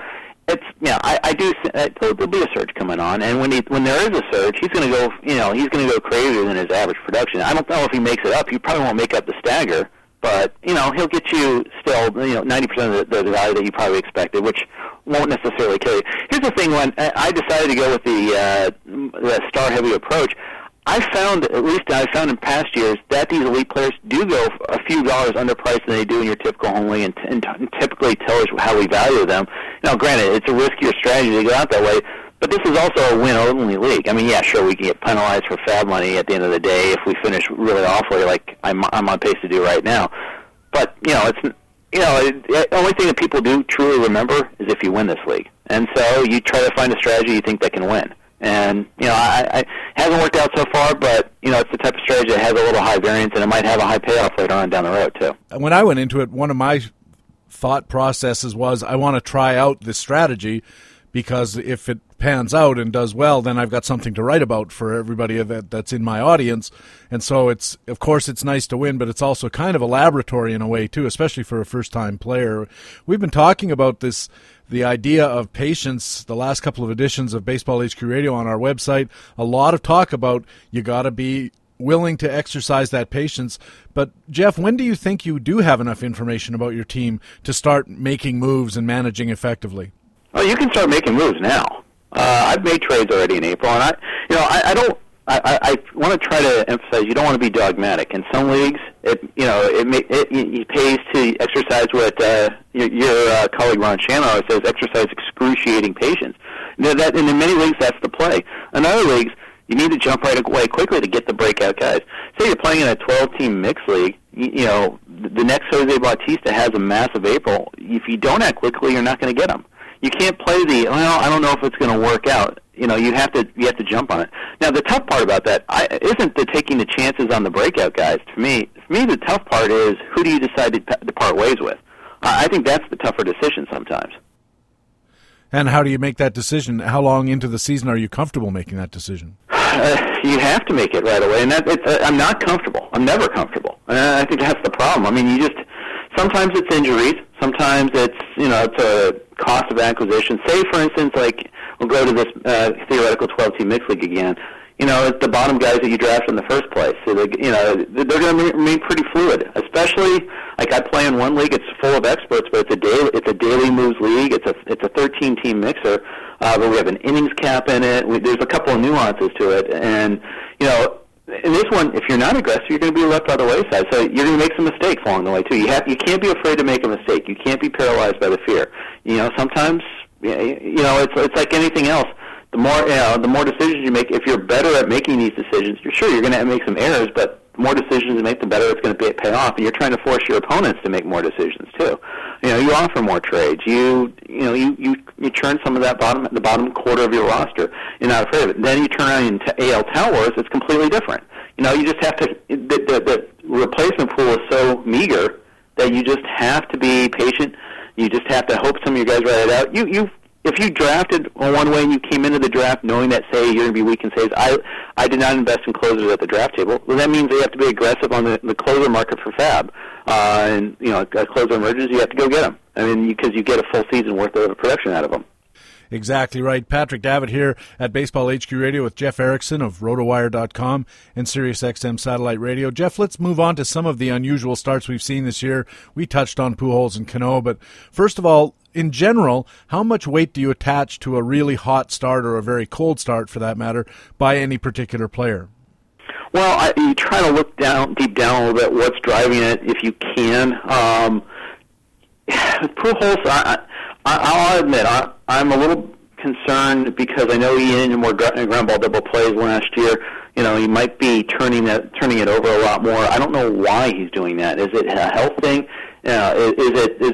it's yeah, I, I do. Uh, there'll be a surge coming on, and when he when there is a surge, he's going to go. You know, he's going to go crazier than his average production. I don't know if he makes it up. He probably won't make up the stagger, but you know, he'll get you still. You know, ninety percent of the, the value that you probably expected, which won't necessarily kill you. Here's the thing: when I decided to go with the uh, the star heavy approach, I found, at least I found in past years, that these elite players do go a few dollars underpriced than they do in your typical home league, and, and, and typically tells how we value them. Now, granted, it's a riskier strategy to go out that way, but this is also a win-only league. I mean, yeah, sure, we can get penalized for FAAB money at the end of the day if we finish really awfully, like I'm, I'm on pace to do right now. But you know, it's you know, the only thing that people do truly remember is if you win this league, and so you try to find a strategy you think that can win. And you know, I, I hasn't worked out so far, but you know, it's the type of strategy that has a little high variance, and it might have a high payoff later on down the road too. When I went into it, one of my thought processes was I want to try out this strategy because if it pans out and does well, then I've got something to write about for everybody that that's in my audience. And so it's of course it's nice to win, but it's also kind of a laboratory in a way too, especially for a first time player. We've been talking about this the idea of patience the last couple of editions of Baseball HQ Radio on our website. A lot of talk about you got to be willing to exercise that patience. But Jeff, when do you think you do have enough information about your team to start making moves and managing effectively? Well, you can start making moves now. Uh, I've made trades already in April, and I, you know, I, I don't I, I want to try to emphasize you don't want to be dogmatic. In some leagues, it you know it may, it, it pays to exercise what uh, your, your uh, colleague Ron Shandler says: exercise excruciating patience. Know, that and in many leagues that's the play. In other leagues, you need to jump right away quickly to get the breakout guys. Say you're playing in a 12-team mixed league, you, you know the next Jose Bautista has a massive April. If you don't act quickly, you're not going to get him you can't play the well. I don't know if it's going to work out. You know, you have to you have to jump on it. Now, the tough part about that I, isn't the taking the chances on the breakout guys. To me, for me, the tough part is who do you decide to, to part ways with. I think that's the tougher decision sometimes. And how do you make that decision? How long into the season are you comfortable making that decision? Uh, [SIGHS] you have to make it right away, and that, it's, uh, I'm not comfortable. I'm never comfortable, and I think that's the problem. I mean, you just sometimes it's injuries, sometimes it's you know it's a cost of acquisition. Say, for instance, like we'll go to this uh, theoretical 12-team mixed league again. You know, it's the bottom guys that you draft in the first place. So they, you know, they're going to remain pretty fluid. Especially, like I play in one league, it's full of experts, but it's a daily, it's a daily moves league. It's a, it's a 13-team mixer, uh, but we have an innings cap in it. We, there's a couple of nuances to it, and you know, in this one, if you're not aggressive, you're going to be left by the wayside. So you're going to make some mistakes along the way too. You have you can't be afraid to make a mistake. You can't be paralyzed by the fear. You know, sometimes you know it's it's like anything else. The more you know, the more decisions you make. If you're better at making these decisions, you're sure you're going to make some errors, but the more decisions you make, the better it's going to pay off. And you're trying to force your opponents to make more decisions too. You know, you offer more trades. You you know you you you churn some of that bottom the bottom quarter of your roster. You're not afraid of it. Then you turn around into AL Tout Wars. It's completely different. You know, you just have to. The, the, the replacement pool is so meager that you just have to be patient. You just have to hope some of your guys write it out. You you if you drafted one way and you came into the draft knowing that say you're going to be weak in saves, I I did not invest in closers at the draft table. Well, that means you have to be aggressive on the, the closer market for FAAB, uh, and you know a closer emerges, you have to go get them. I mean, because you get a full season worth of production out of them. Exactly right. Patrick Davitt here at Baseball HQ Radio with Jeff Erickson of RotoWire.com and SiriusXM Satellite Radio. Jeff, let's move on to some of the unusual starts we've seen this year. We touched on Pujols and Cano, but first of all, in general, how much weight do you attach to a really hot start or a very cold start, for that matter, by any particular player? Well, I, you try to look down deep down a little bit what's driving it, if you can. Um, [SIGHS] Pujols, I, I, I'll admit, I, I'm a little concerned because I know he had more ground ball double plays last year. You know, he might be turning that turning it over a lot more. I don't know why he's doing that. Is it a health thing? Uh, is, is it is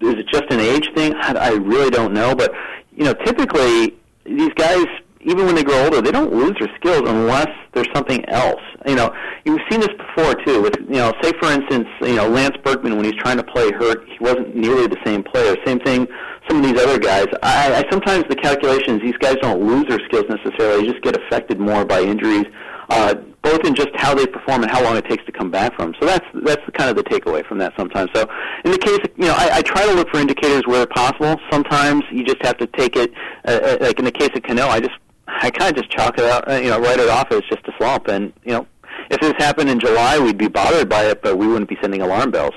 is it just an age thing? I, I really don't know. But you know, typically these guys, even when they grow older, they don't lose their skills unless there's something else. You know, you've seen this before too. With you know, say for instance, you know Lance Berkman when he's trying to play hurt, he wasn't nearly the same player. Same thing. Some of these other guys. I, I sometimes the calculations these guys don't lose their skills necessarily. They just get affected more by injuries, uh, both in just how they perform and how long it takes to come back from. So that's that's the, kind of the takeaway from that sometimes. So in the case, you know, I, I try to look for indicators where possible. Sometimes you just have to take it. Uh, uh like in the case of Cano, I just I kind of just chalk it out, uh, you know, write it off as just a slump. And you know, if this happened in July, we'd be bothered by it, but we wouldn't be sending alarm bells.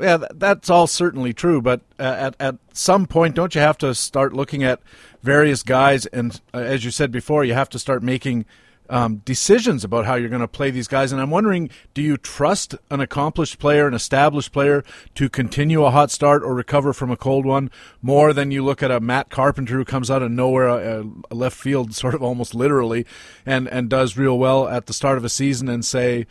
Yeah, that's all certainly true. But uh, at at some point, don't you have to start looking at various guys? And uh, as you said before, you have to start making um, decisions about how you're going to play these guys. And I'm wondering, do you trust an accomplished player, an established player, to continue a hot start or recover from a cold one more than you look at a Matt Carpenter who comes out of nowhere, uh, left field, [LAUGHS] sort of almost literally, and and does real well at the start of a season, and say.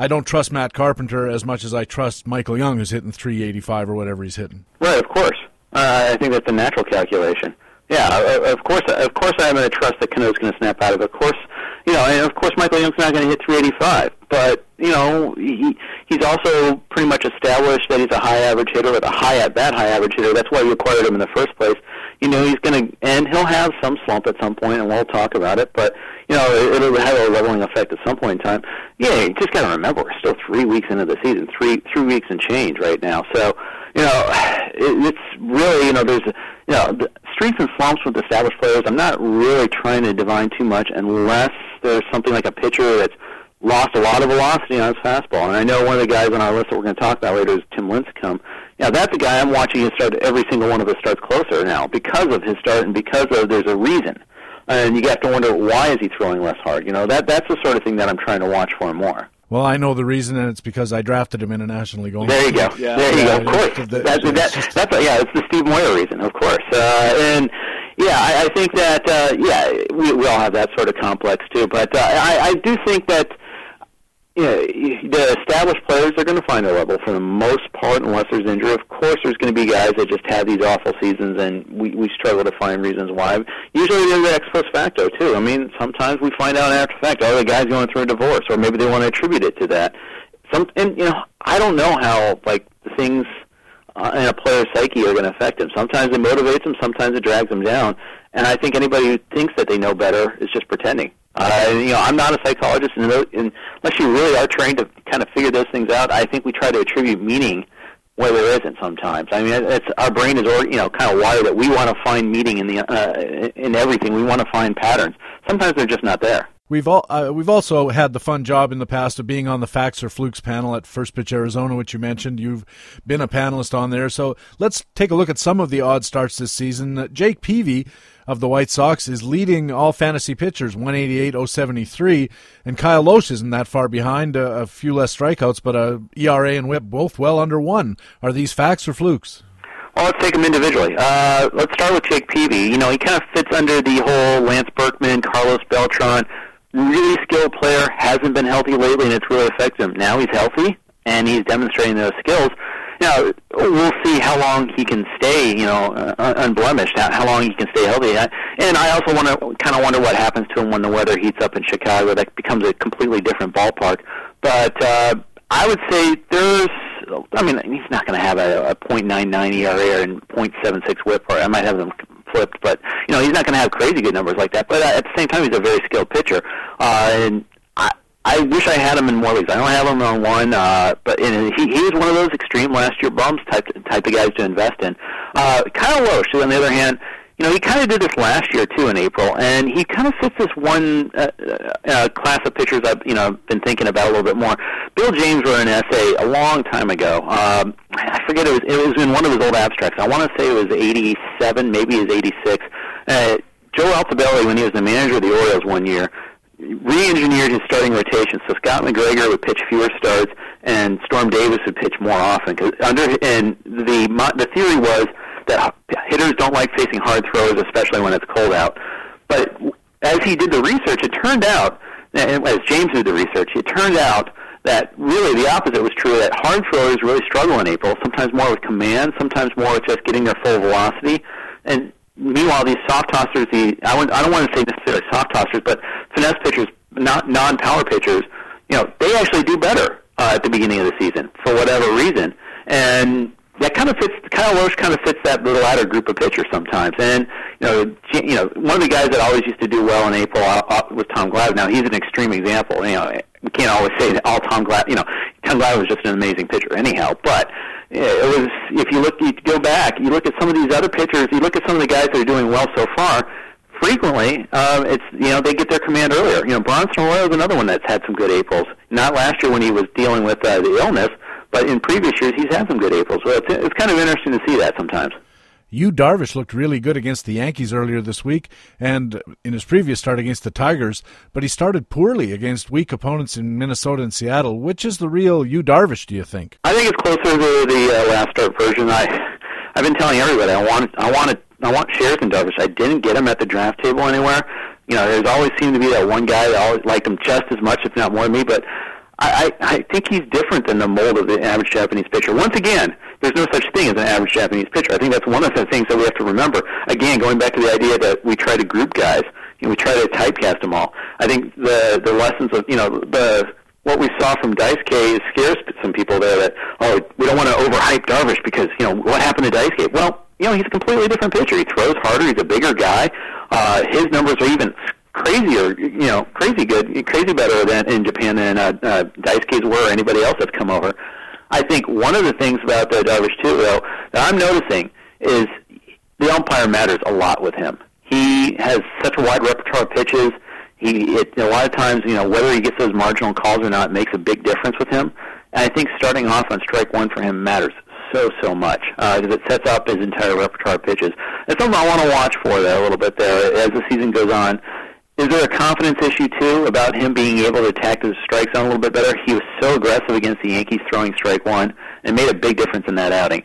I don't trust Matt Carpenter as much as I trust Michael Young, who's hitting 385 or whatever he's hitting. Right, of course. Uh, I think that's a natural calculation. Yeah, of course. Of course, I'm going to trust that Cano's going to snap out of it. Of course, you know, and of course Michael Young's not going to hit 385, but you know he he's also pretty much established that he's a high average hitter, with a high at bat high average hitter. That's why we acquired him in the first place. You know, he's going to and he'll have some slump at some point, and we'll talk about it. But you know, it, it'll have a leveling effect at some point in time. Yeah, you just got to remember we're still three weeks into the season, three three weeks and change right now. So you know, [SIGHS] it, it's really you know there's you know the strengths and slumps with established players. I'm not really trying to divine too much unless there's something like a pitcher that's lost a lot of velocity on his fastball. And I know one of the guys on our list that we're going to talk about later is Tim Lincecum. Yeah, that's a guy I'm watching his start every single one of his starts closer now because of his start and because of there's a reason. And you have to wonder why is he throwing less hard? You know that that's the sort of thing that I'm trying to watch for more. Well, I know the reason, and it's because I drafted him in a National League. There you go. Yeah. There you yeah, go. Of course. The, that's, that, just... that's a, yeah. It's the Steve Moyer reason, of course. Uh, and yeah, I, I think that uh, yeah, we, we all have that sort of complex too. But uh, I, I do think that you know, the established players are going to find a level for the most part, unless there's injury. Of course, there's going to be guys that just have these awful seasons, and we we struggle to find reasons why. Usually, there's the ex post facto too. I mean, sometimes we find out after the fact, oh, the guy's going through a divorce, or maybe they want to attribute it to that. Some, and you know, I don't know how like things in a player's psyche are going to affect him. Sometimes it motivates him, sometimes it drags him down. And I think anybody who thinks that they know better is just pretending. Uh, you know, I'm not a psychologist, and, unless you really are trained to kind of figure those things out, I think we try to attribute meaning where there isn't sometimes. I mean, it's our brain is, you know, kind of wired that we want to find meaning in the uh, in everything. We want to find patterns. Sometimes they're just not there. We've all uh, we've also had the fun job in the past of being on the Facts or Flukes panel at First Pitch Arizona, which you mentioned. You've been a panelist on there, so let's take a look at some of the odd starts this season. Uh, Jake Peavy of the White Sox is leading all fantasy pitchers, 188-073, and Kyle Lohse isn't that far behind. Uh, a few less strikeouts, but uh, ERA and WHIP both well under one. Are these facts or flukes? Well, let's take them individually. Uh, let's start with Jake Peavy. You know, he kind of fits under the whole Lance Berkman, Carlos Beltran really skilled player, hasn't been healthy lately, and it's really affected him. Now he's healthy, and he's demonstrating those skills. Now we'll see how long he can stay, you know, unblemished. How, how long he can stay healthy. And I also want to kind of wonder what happens to him when the weather heats up in Chicago. That becomes a completely different ballpark. But uh, I would say there's. I mean, he's not going to have a, a .99 ERA and .76 WHIP, or I might have them flipped, but you know he's not going to have crazy good numbers like that. But uh, at the same time, he's a very skilled pitcher, uh, and I, I wish I had him in more leagues. I don't have him on one, uh, but and he he was one of those extreme last year bums type type of guys to invest in. Uh, Kyle Lohse, on the other hand, you know, he kind of did this last year too in April, and he kind of fits this one uh, uh, class of pitchers I've you know been thinking about a little bit more. Bill James wrote an essay a long time ago. Um, I forget it was it was in one of his old abstracts. I want to say it was '87, maybe it was '86. Uh, Joe Altobelli, when he was the manager of the Orioles one year, re-engineered his starting rotation so Scott McGregor would pitch fewer starts and Storm Davis would pitch more often. Cause under and the the theory was that hitters don't like facing hard throws, especially when it's cold out. But as he did the research, it turned out, as James did the research, it turned out that really the opposite was true. That hard throwers really struggle in April. Sometimes more with command, sometimes more with just getting their full velocity. And meanwhile, these soft tossers, the I, I don't want to say necessarily soft tossers, but finesse pitchers, not non-power pitchers, you know, they actually do better uh, at the beginning of the season for whatever reason. And that kind of fits. Kyle Lohse kind of fits that little latter group of pitchers sometimes. And you know, you know, one of the guys that always used to do well in April uh, uh, was Tom Glavine. Now he's an extreme example. You know, we can't always say that all Tom Glavine. You know, Tom Glavine was just an amazing pitcher anyhow. But it was if you look, you go back, you look at some of these other pitchers, you look at some of the guys that are doing well so far. Frequently, uh, it's you know they get their command earlier. You know, Bronson Arroyo is another one that's had some good Aprils. Not last year when he was dealing with uh, the illness, but in previous years he's had some good Aprils. So it's it's kind of interesting to see that sometimes. Yu Darvish looked really good against the Yankees earlier this week and in his previous start against the Tigers, but he started poorly against weak opponents in Minnesota and Seattle. Which is the real Yu Darvish, do you think? I think it's closer to the uh, last start version. I I've been telling everybody I want I want I want shares in Darvish. I didn't get him at the draft table anywhere. You know, there's always seemed to be that one guy that always liked him just as much, if not more than me, but I, I think he's different than the mold of the average Japanese pitcher. Once again, there's no such thing as an average Japanese pitcher. I think that's one of the things that we have to remember. Again, going back to the idea that we try to group guys, know, we try to typecast them all. I think the the lessons of you know the what we saw from Daisuke scares some people there that oh we don't want to overhype Darvish because you know what happened to Daisuke. Well, you know he's a completely different pitcher. He throws harder. He's a bigger guy. Uh, his numbers are even crazier, you know, crazy good, crazy better than in Japan than uh, uh, Daisuke's were or anybody else that's come over. I think one of the things about uh, Darvish too, though, that I'm noticing is the umpire matters a lot with him. He has such a wide repertoire of pitches. He it, a lot of times, you know, whether he gets those marginal calls or not makes a big difference with him. And I think starting off on strike one for him matters so so much because uh, it sets up his entire repertoire of pitches. It's something I want to watch for there a little bit there as the season goes on. Is there a confidence issue too about him being able to attack the strike zone a little bit better? He was so aggressive against the Yankees throwing strike one and made a big difference in that outing.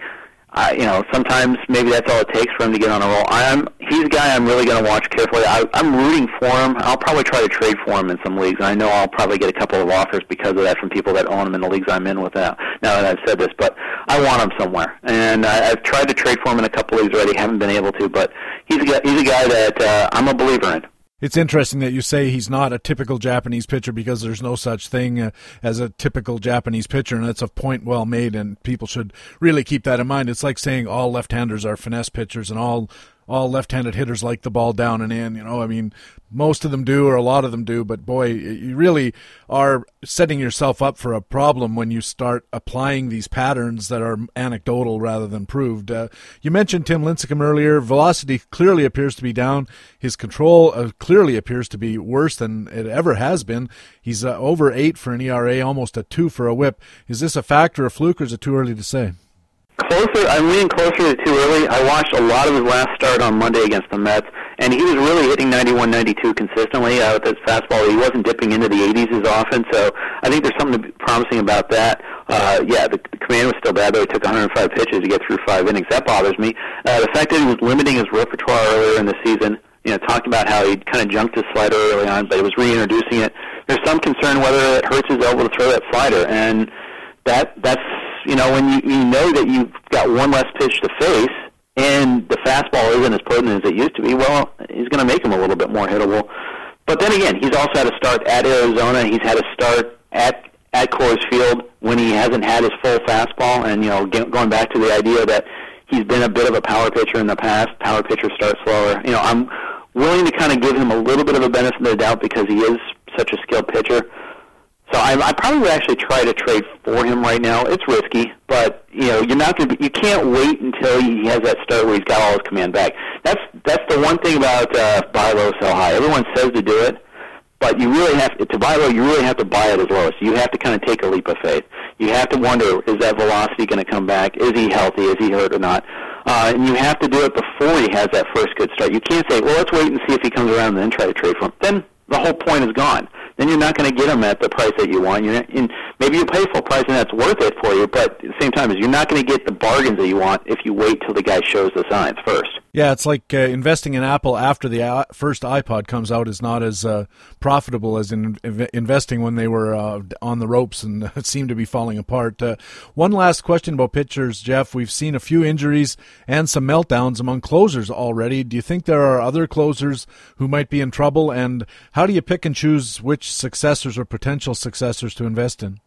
I, you know, sometimes maybe that's all it takes for him to get on a roll. I'm he's a guy I'm really going to watch carefully. I, I'm rooting for him. I'll probably try to trade for him in some leagues. And I know I'll probably get a couple of offers because of that from people that own him in the leagues I'm in with that. Now that I've said this, but I want him somewhere, and I, I've tried to trade for him in a couple of leagues already. Haven't been able to, but he's a guy, he's a guy that uh, I'm a believer in. It's interesting that you say he's not a typical Japanese pitcher because there's no such thing uh, as a typical Japanese pitcher, and that's a point well made, and people should really keep that in mind. It's like saying all left-handers are finesse pitchers and all all left-handed hitters like the ball down and in. You know, I mean, most of them do, or a lot of them do. But boy, you really are setting yourself up for a problem when you start applying these patterns that are anecdotal rather than proved. Uh, you mentioned Tim Lincecum earlier. Velocity clearly appears to be down. His control uh, clearly appears to be worse than it ever has been. He's uh, over eight for an ERA, almost a two for a WHIP. Is this a factor, a fluke, or is it too early to say? Closer, I'm leaning closer to too early. I watched a lot of his last start on Monday against the Mets, and he was really hitting 91, 92 consistently uh, with his fastball. He wasn't dipping into the 80s as often, so I think there's something promising about that. Uh, yeah, the, the command was still bad, though. He took 105 pitches to get through five innings. That bothers me. Uh, the fact that he was limiting his repertoire earlier in the season, you know, talking about how he kind of junked his slider early on, but he was reintroducing it. There's some concern whether it hurts his elbow to throw that slider, and that that's you know, when you, you know that you've got one less pitch to face and the fastball isn't as potent as it used to be, well, he's going to make him a little bit more hittable. But then again, he's also had a start at Arizona. He's had a start at at Coors Field when he hasn't had his full fastball. And you know, going back to the idea that he's been a bit of a power pitcher in the past. Power pitchers start slower. You know, I'm willing to kind of give him a little bit of a benefit of the doubt because he is such a skilled pitcher. So I, I probably would actually try to trade for him right now. It's risky, but you know you're not going to. You can't wait until he has that start where he's got all his command back. That's that's the one thing about uh, buy low, sell high. Everyone says to do it, but you really have to, buy low. You really have to buy it as low. So you have to kind of take a leap of faith. You have to wonder: is that velocity going to come back? Is he healthy? Is he hurt or not? Uh, and you have to do it before he has that first good start. You can't say, "Well, let's wait and see if he comes around and then try to trade for him." Then the whole point is gone then you're not going to get them at the price that you want. You're not, and maybe you pay full price and that's worth it for you, but at the same time, is you're not going to get the bargains that you want if you wait till the guy shows the signs first. Yeah, it's like uh, investing in Apple after the uh, first iPod comes out is not as uh, profitable as in investing when they were uh, on the ropes and [LAUGHS] seemed to be falling apart. Uh, one last question about pitchers, Jeff. We've seen a few injuries and some meltdowns among closers already. Do you think there are other closers who might be in trouble? And how do you pick and choose which successors or potential successors to invest in?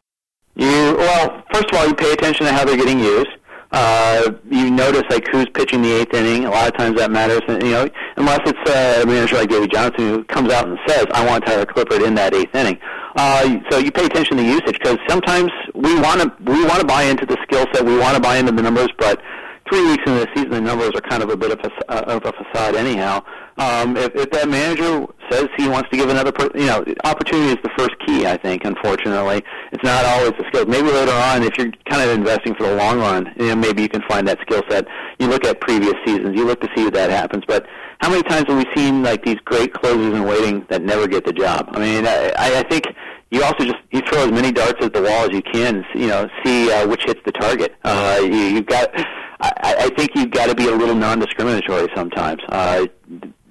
You well, first of all, you pay attention to how they're getting used. Uh, you notice like who's pitching the eighth inning. A lot of times that matters. And, you know, unless it's uh, a manager like Davey Johnson who comes out and says, "I want Tyler Clippard in that eighth inning." Uh, so you pay attention to usage because sometimes we want to we want to buy into the skill set. We want to buy into the numbers, but three weeks into the season, the numbers are kind of a bit of a, of a facade anyhow. Um, if, if that manager says he wants to give another, per, you know, opportunity is the first key. I think, unfortunately, it's not always the skills. Maybe later on, if you're kind of investing for the long run, you know, maybe you can find that skill set. You look at previous seasons, you look to see if that happens. But how many times have we seen like these great closers in waiting that never get the job? I mean, I, I think you also just you throw as many darts at the wall as you can. You know, see uh, which hits the target. Uh, you, you've got. I, I think you've got to be a little non-discriminatory sometimes. Uh,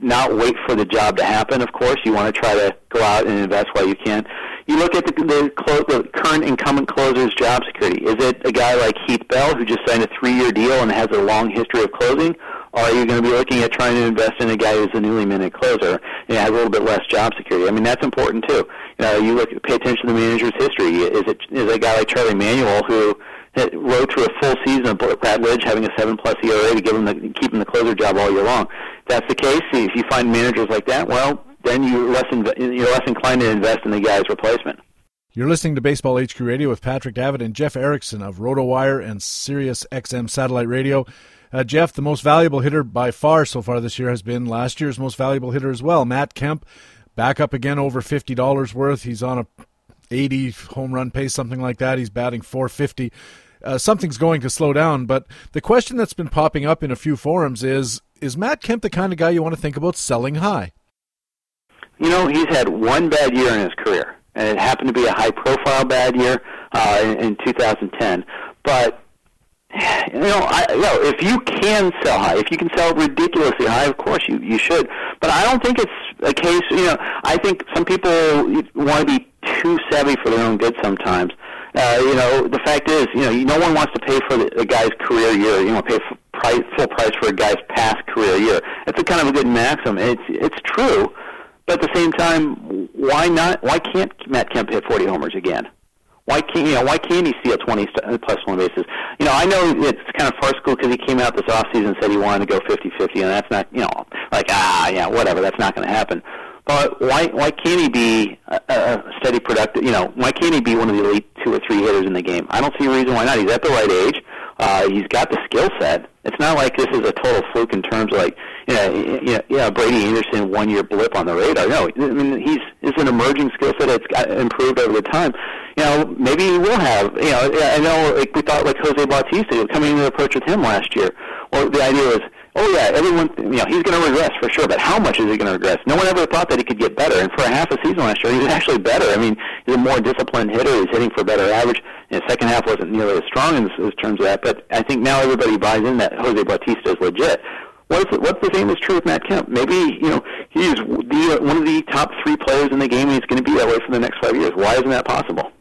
not wait for the job to happen. Of course, you want to try to go out and invest while you can. You look at the the, clo- the current incumbent closer's job security. Is it a guy like Heath Bell who just signed a three-year deal and has a long history of closing, or are you going to be looking at trying to invest in a guy who's a newly minted closer and has a little bit less job security? I mean, that's important too. You know, you look, pay attention to the manager's history. Is it is it a guy like Charlie Manuel who rode through a full season of Brad Lidge having a seven plus ERA to give him the keep him the closer job all year long? If that's the case. If you find managers like that, well, then you're less inv- you're less inclined to invest in the guy's replacement. You're listening to Baseball HQ Radio with Patrick Davitt and Jeff Erickson of RotoWire and Sirius XM Satellite Radio. Uh, Jeff, the most valuable hitter by far so far this year has been last year's most valuable hitter as well. Matt Kemp, back up again over fifty dollars worth. He's on a 80 home run pace, something like that. He's batting 450. Uh, something's going to slow down. But the question that's been popping up in a few forums is: Is Matt Kemp the kind of guy you want to think about selling high? You know, he's had one bad year in his career, and it happened to be a high-profile bad year uh, in, in 2010. But you know, I, you know, if you can sell high, if you can sell ridiculously high, of course you you should. But I don't think it's a case. You know, I think some people want to be too savvy for their own good sometimes. Uh, you know, the fact is, you know, no one wants to pay for a guy's career year. You want to pay for price, full price for a guy's past career year. It's a kind of a good maxim. It's it's true, but at the same time, why not? Why can't Matt Kemp hit 40 homers again? Why can't you know? Why can't he steal 20 plus one bases? You know, I know it's kind of farcical because he came out this off season and said he wanted to go 50-50, and that's not you know like ah yeah whatever that's not going to happen. But why why can't he be a, a steady productive? You know, why can't he be one of the elite two or three hitters in the game? I don't see a reason why not. He's at the right age. Uh, he's got the skill set. It's not like this is a total fluke in terms of like, you know, you know, yeah, Brady Anderson one year blip on the radar. No, I mean he's is an emerging skill set that's got improved over the time. You know, maybe he will have. You know, I know like we thought like Jose Bautista coming into the approach with him last year. Well, the idea was Oh yeah, everyone. You know, he's going to regress for sure. But how much is he going to regress? No one ever thought that he could get better. And for a half a season last year, he was actually better. I mean, he's a more disciplined hitter. He's hitting for better average. And the second half wasn't nearly as strong in, in terms of that. But I think now everybody buys in that Jose Bautista is legit. What's the, what's the same is true with Matt Kemp? Maybe you know he's the one of the top three players in the game, and he's going to be that way for the next five years. Why isn't that possible?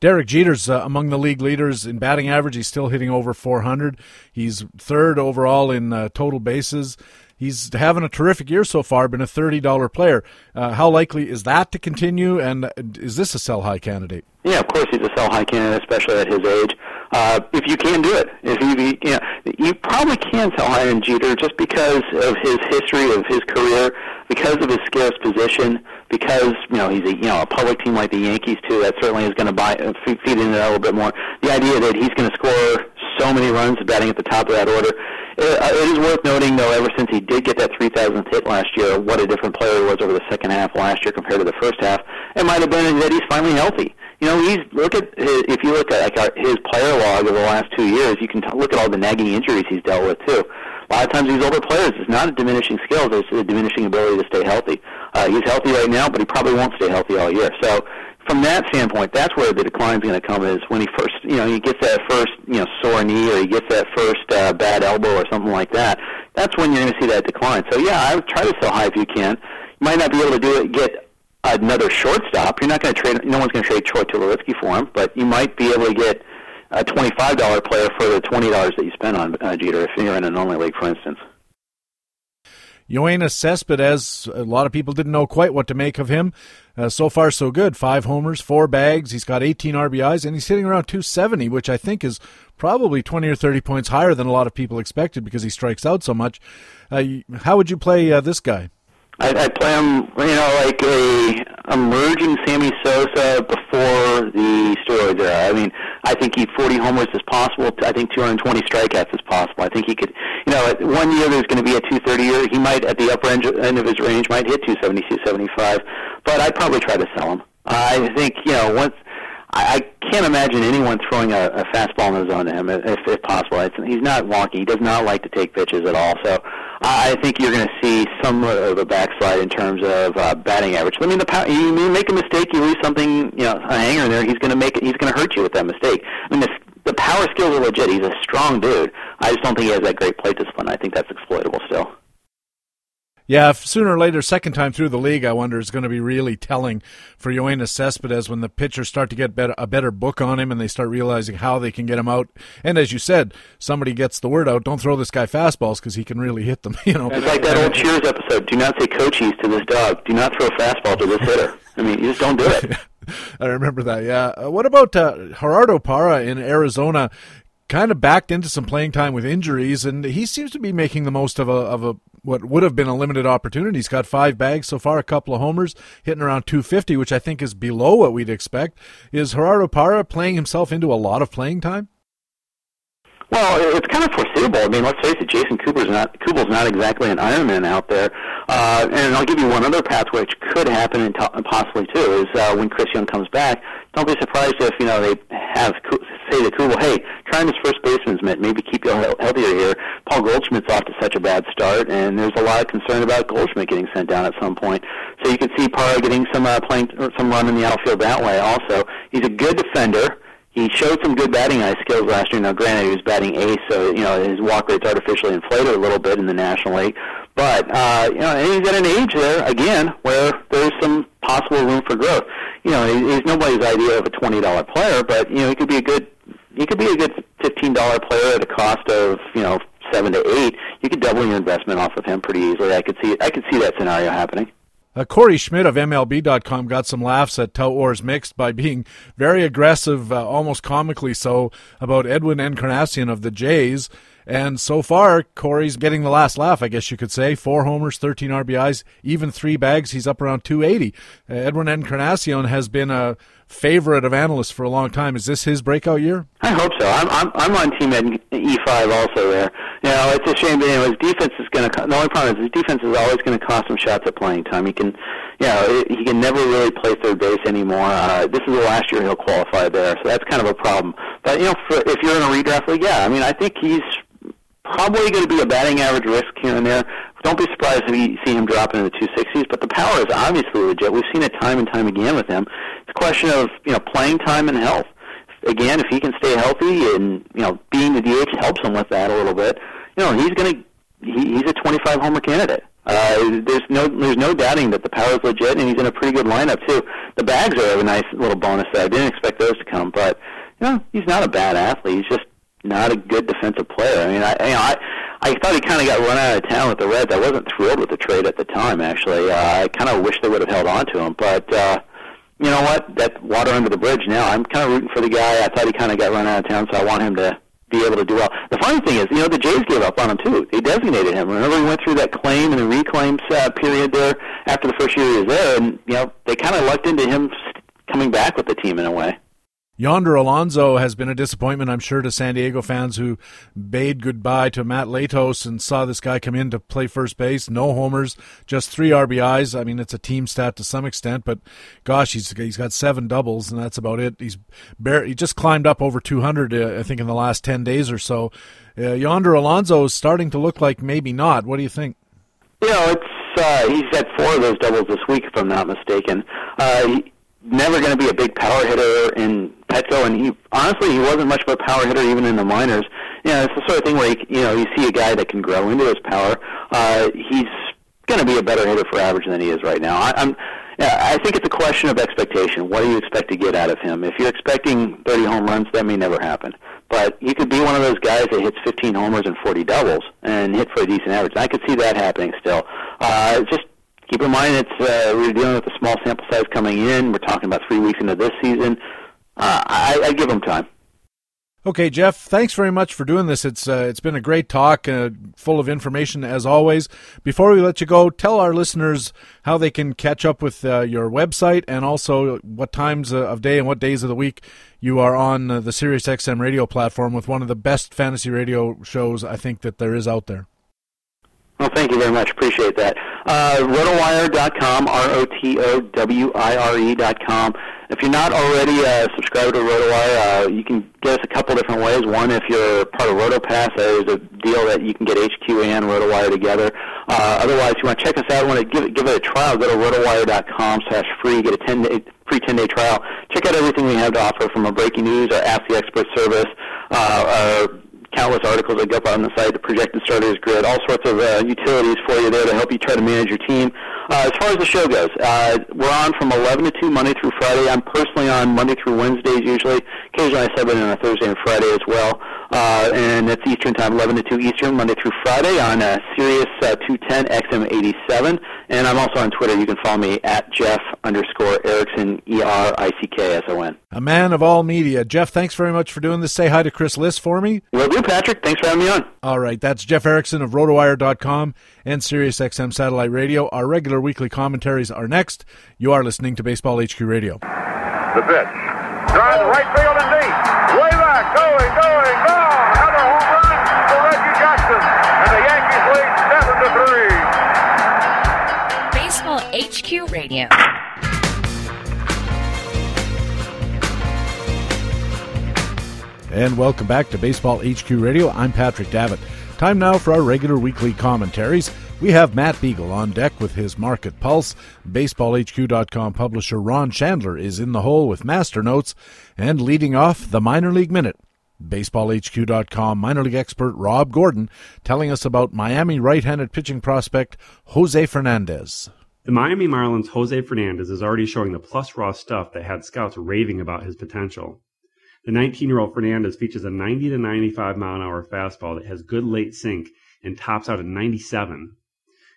Derek Jeter's uh, among the league leaders in batting average. He's still hitting over 400. He's third overall in uh, total bases. He's having a terrific year so far, been a $30 player. Uh, how likely is that to continue, and uh, is this a sell high candidate? Yeah, of course he's a sell high candidate, especially at his age. Uh, if you can do it, if you, you know, you probably can sell in Jeter just because of his history of his career, because of his scarce position, because you know he's a you know a public team like the Yankees too. That certainly is going to buy uh, feed into that a little bit more. The idea that he's going to score so many runs batting at the top of that order. It, uh, it is worth noting, though, ever since he did get that 3,000th hit last year, what a different player he was over the second half last year compared to the first half. It might have been that he's finally healthy. You know, he's look at his, if you look at like our, his player log over the last two years, you can t- look at all the nagging injuries he's dealt with too. a lot of times these older players, it's not a diminishing skills, it's a diminishing ability to stay healthy. Uh, he's healthy right now, but he probably won't stay healthy all year. So from that standpoint, that's where the decline is going to come. Is when he first, you know, he gets that first, you know, sore knee or he gets that first uh, bad elbow or something like that. That's when you're going to see that decline. So yeah, I would try to sell high if you can. You might not be able to do it. Get another shortstop. You're not going to trade. No one's going to trade Troy Tulowitzki for him, but you might be able to get a twenty-five dollar player for the twenty dollars that you spend on uh, Jeter if you're in an only league, for instance. Yoenis Cespedes, a lot of people didn't know quite what to make of him. Uh, so far, so good. Five homers, four bags. He's got 18 RBIs, and he's hitting around 270, which I think is probably 20 or 30 points higher than a lot of people expected because he strikes out so much. Uh, how would you play uh, this guy? I, I play him, you know, like a emerging Sammy Sosa before the steroids era. I mean, I think he 40 homers is possible. I think 220 strikeouts is possible. I think he could, you know, one year there's going to be a 230 year. He might, at the upper end, end of his range, might hit 270, 275. But I'd probably try to sell him. I think, you know, once I, I can't imagine anyone throwing a, a fastball in the zone to him if, if possible. It's, he's not wonky. He does not like to take pitches at all. So I think you're going to see some of a backslide in terms of uh, batting average. I mean, the power, you make a mistake, you lose something, you know, a hanger in there. He's going to make it. He's going to hurt you with that mistake. I mean, the, the power skills are legit. He's a strong dude. I just don't think he has that great plate discipline. I think that's exploitable still. Yeah, sooner or later, second time through the league, I wonder is going to be really telling for Yoenis Cespedes when the pitchers start to get better, a better book on him and they start realizing how they can get him out. And as you said, somebody gets the word out: don't throw this guy fastballs because he can really hit them. [LAUGHS] You know, it's like that old Cheers episode: "Do not say coaches to this dog. Do not throw a fastball to this hitter." I mean, you just don't do it. [LAUGHS] I remember that. Yeah. Uh, what about uh, Gerardo Parra in Arizona? Kind of backed into some playing time with injuries, and he seems to be making the most of a of a what would have been a limited opportunity. He's got five bags so far, a couple of homers, hitting around 250, which I think is below what we'd expect. Is Gerardo Parra playing himself into a lot of playing time? Well, it's kind of foreseeable. I mean, let's face it, Jason Cooper's not Kubel's not exactly an Ironman out there. Uh, and I'll give you one other path which could happen and t- possibly too is uh, when Chris Young comes back. Don't be surprised if you know they have say to Kubel, "Hey, try this first baseman's mitt. Maybe keep you healthier here." Paul Goldschmidt's off to such a bad start, and there's a lot of concern about Goldschmidt getting sent down at some point. So you could see Parra getting some uh, playing some run in the outfield that way. Also, he's a good defender he showed some good batting eye skills last year. Now, granted, he was batting ace, so you know his walk rate's artificially inflated a little bit in the National League. But uh, you know, and he's at an age there again where there's some possible room for growth. You know, he's nobody's idea of a twenty dollar player, but you know he could be a good he could be a good fifteen dollar player at a cost of you know seven to eight. You could double your investment off of him pretty easily. I could see I could see that scenario happening. Uh, Corey Schmidt of MLB.com got some laughs at Wars Mixed by being very aggressive, uh, almost comically so, about Edwin Encarnacion of the Jays. And so far, Corey's getting the last laugh, I guess you could say. Four homers, 13 RBIs, even three bags. He's up around 280. Uh, Edwin Encarnacion has been a favorite of analysts for a long time. Is this his breakout year? I hope so. I'm I'm, I'm on team at E5 also there. You know, it's a shame, but you know, his defense is going to. The only problem is his defense is always going to cost him shots at playing time. He can, you know, he can never really play third base anymore. Uh, this is the last year he'll qualify there, so that's kind of a problem. But you know, for, if you're in a redraft league, yeah, I mean, I think he's probably going to be a batting average risk here and there. Don't be surprised if you see him dropping in the 260s, but the power is obviously legit. We've seen it time and time again with him. It's a question of you know playing time and health. Again, if he can stay healthy and you know being the DH helps him with that a little bit, you know he's going to he, he's a 25 homer candidate. Uh, there's no there's no doubting that the power is legit, and he's in a pretty good lineup too. The bags are a nice little bonus there. I didn't expect those to come, but you know he's not a bad athlete. He's just not a good defensive player. I mean, I you know, I I thought he kind of got run out of town with the Reds. I wasn't thrilled with the trade at the time. Actually, uh, I kind of wish they would have held on to him. But uh, you know what? That's water under the bridge now. I'm kind of rooting for the guy. I thought he kind of got run out of town, so I want him to be able to do well. The funny thing is, you know, the Jays gave up on him too. They designated him. Remember, he went through that claim and the reclaim uh, period there after the first year he was there, and you know, they kind of lucked into him coming back with the team in a way. Yonder Alonso has been a disappointment, I'm sure, to San Diego fans who bade goodbye to Mat Latos and saw this guy come in to play first base. No homers, just three RBIs. I mean, it's a team stat to some extent, but gosh, he's he's got seven doubles, and that's about it. He's bare, he just climbed up over 200, uh, I think, in the last 10 days or so. Uh, Yonder Alonso is starting to look like maybe not. What do you think? You know, it's uh, he's had four of those doubles this week, if I'm not mistaken. Uh, he, never going to be a big power hitter in Petco, and he honestly he wasn't much of a power hitter even in the minors. You know, it's the sort of thing where you, you know you see a guy that can grow into his power. Uh, he's going to be a better hitter for average than he is right now. I, I'm. I think it's a question of expectation. What do you expect to get out of him? If you're expecting 30 home runs, that may never happen. But you could be one of those guys that hits 15 homers and 40 doubles and hit for a decent average. And I could see that happening still. Uh, just keep in mind it's uh, we're dealing with a small sample size coming in. We're talking about three weeks into this season. Uh, I, I give them time. Okay, Jeff, thanks very much for doing this. It's uh, it's been a great talk, uh, full of information as always. Before we let you go, tell our listeners how they can catch up with uh, your website and also what times uh, of day and what days of the week you are on uh, the SiriusXM radio platform with one of the best fantasy radio shows I think that there is out there. Well, thank you very much. Appreciate that. Uh, rotowire.com, R-O-T-O-W-I-R-E.com. If you're not already uh, subscribed to RotoWire, uh, you can get us a couple different ways. One, if you're part of RotoPass, there's a deal that you can get HQ and RotoWire together. Uh, otherwise, if you want to check us out, want to give it, give it a trial, go to rotowire.com slash free, get a 10 day, free 10-day trial. Check out everything we have to offer from our breaking news, our Ask the Expert service, uh, our countless articles that go up on the site, the projected starters grid, all sorts of uh, utilities for you there to help you try to manage your team. Uh, as far as the show goes, uh, we're on from 11 to 2 Monday through Friday. I'm personally on Monday through Wednesdays usually. Occasionally I sub in on a Thursday and Friday as well. Uh, and that's Eastern Time, 11 to 2 Eastern, Monday through Friday on uh, Sirius uh, 210 XM87. And I'm also on Twitter. You can follow me at Jeff underscore Erickson, E-R-I-C-K-S-O-N. A man of all media. Jeff, thanks very much for doing this. Say hi to Chris Liss for me. Will do, Patrick. Thanks for having me on. All right. That's Jeff Erickson of RotoWire.com and SiriusXM Satellite Radio. Our regular weekly commentaries are next. You are listening to Baseball HQ Radio. The pitch. Drive the right field and deep. Way back. Going, going, gone. Another home run for Reggie Jackson. And the Yankees lead 7 to 3. Baseball HQ Radio. And welcome back to Baseball HQ Radio. I'm Patrick Davitt. Time now for our regular weekly commentaries. We have Matt Beagle on deck with his market pulse. BaseballHQ.com publisher Ron Shandler is in the hole with master notes. And leading off, the minor league minute. BaseballHQ.com minor league expert Rob Gordon telling us about Miami right handed pitching prospect Jose Fernandez. The Miami Marlins' Jose Fernandez is already showing the plus raw stuff that had scouts raving about his potential. The 19 year old Fernandez features a 90 to 95 mile an hour fastball that has good late sink and tops out at 97.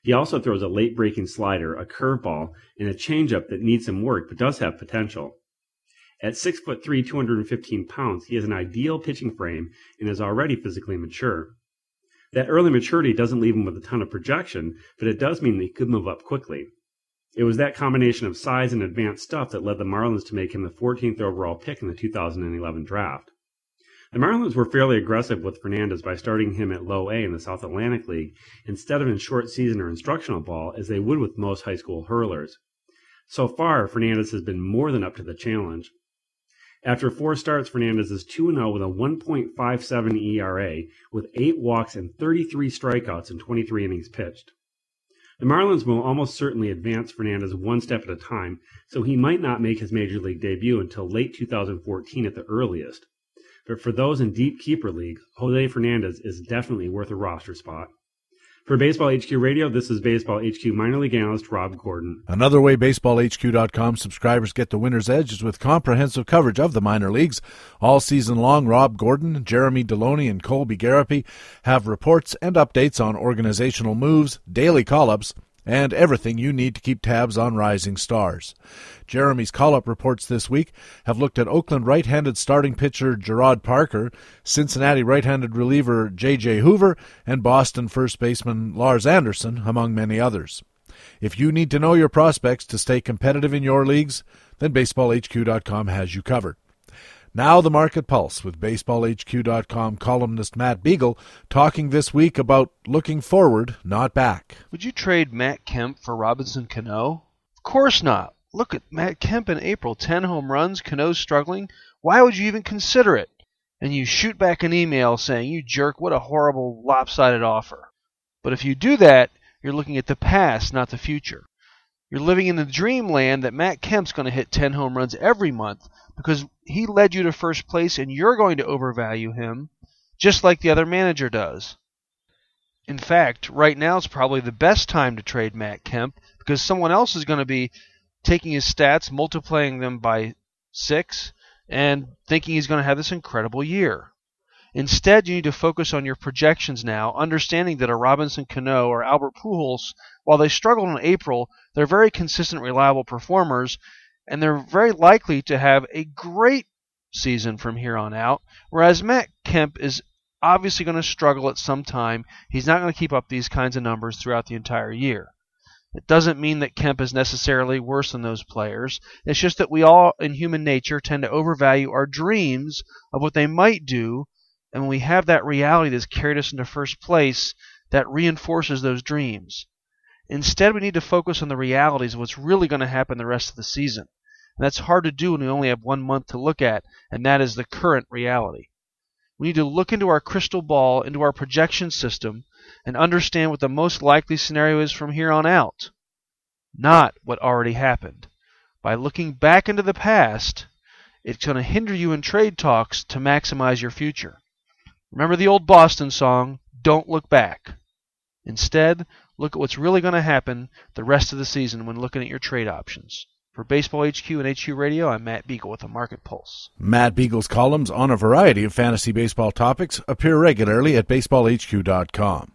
He also throws a late breaking slider, a curveball, and a changeup that needs some work but does have potential. At 6'3, 215 pounds, he has an ideal pitching frame and is already physically mature. That early maturity doesn't leave him with a ton of projection, but it does mean that he could move up quickly. It was that combination of size and advanced stuff that led the Marlins to make him the 14th overall pick in the 2011 draft. The Marlins were fairly aggressive with Fernandez by starting him at low A in the South Atlantic League instead of in short season or instructional ball as they would with most high school hurlers. So far, Fernandez has been more than up to the challenge. After four starts, Fernandez is 2 0 with a 1.57 ERA, with 8 walks and 33 strikeouts in 23 innings pitched. The Marlins will almost certainly advance Fernandez one step at a time, so he might not make his major league debut until late 2014 at the earliest. But for those in deep keeper leagues, Jose Fernandez is definitely worth a roster spot. For Baseball HQ Radio, this is Baseball HQ minor league analyst Rob Gordon. Another way BaseballHQ.com subscribers get the winner's edge is with comprehensive coverage of the minor leagues. All season long, Rob Gordon, Jeremy Deloney, and Colby Garapi have reports and updates on organizational moves, daily call-ups, and everything you need to keep tabs on rising stars. Jeremy's call up reports this week have looked at Oakland right handed starting pitcher Jarrod Parker, Cincinnati right handed reliever J.J. Hoover, and Boston first baseman Lars Anderson, among many others. If you need to know your prospects to stay competitive in your leagues, then BaseballHQ.com has you covered. Now, the Market Pulse with BaseballHQ.com columnist Matt Beagle talking this week about looking forward, not back. Would you trade Matt Kemp for Robinson Cano? Of course not. Look at Matt Kemp in April 10 home runs, Cano's struggling. Why would you even consider it? And you shoot back an email saying, You jerk, what a horrible, lopsided offer. But if you do that, you're looking at the past, not the future. You're living in the dreamland that Matt Kemp's going to hit 10 home runs every month because he led you to first place and you're going to overvalue him just like the other manager does. In fact, right now is probably the best time to trade Matt Kemp because someone else is going to be taking his stats, multiplying them by 6 and thinking he's going to have this incredible year. Instead, you need to focus on your projections now, understanding that a Robinson Cano or Albert Pujols, while they struggled in April, they're very consistent, reliable performers, and they're very likely to have a great season from here on out. Whereas Matt Kemp is obviously going to struggle at some time. He's not going to keep up these kinds of numbers throughout the entire year. It doesn't mean that Kemp is necessarily worse than those players. It's just that we all, in human nature, tend to overvalue our dreams of what they might do and when we have that reality that's carried us into first place, that reinforces those dreams. Instead, we need to focus on the realities of what's really going to happen the rest of the season. And that's hard to do when we only have one month to look at, and that is the current reality. We need to look into our crystal ball, into our projection system, and understand what the most likely scenario is from here on out, not what already happened. By looking back into the past, it's going to hinder you in trade talks to maximize your future. Remember the old Boston song, Don't Look Back. Instead, look at what's really going to happen the rest of the season when looking at your trade options. For Baseball HQ and HQ Radio, I'm Matt Beagle with the Market Pulse. Matt Beagle's columns on a variety of fantasy baseball topics appear regularly at baseballhq.com.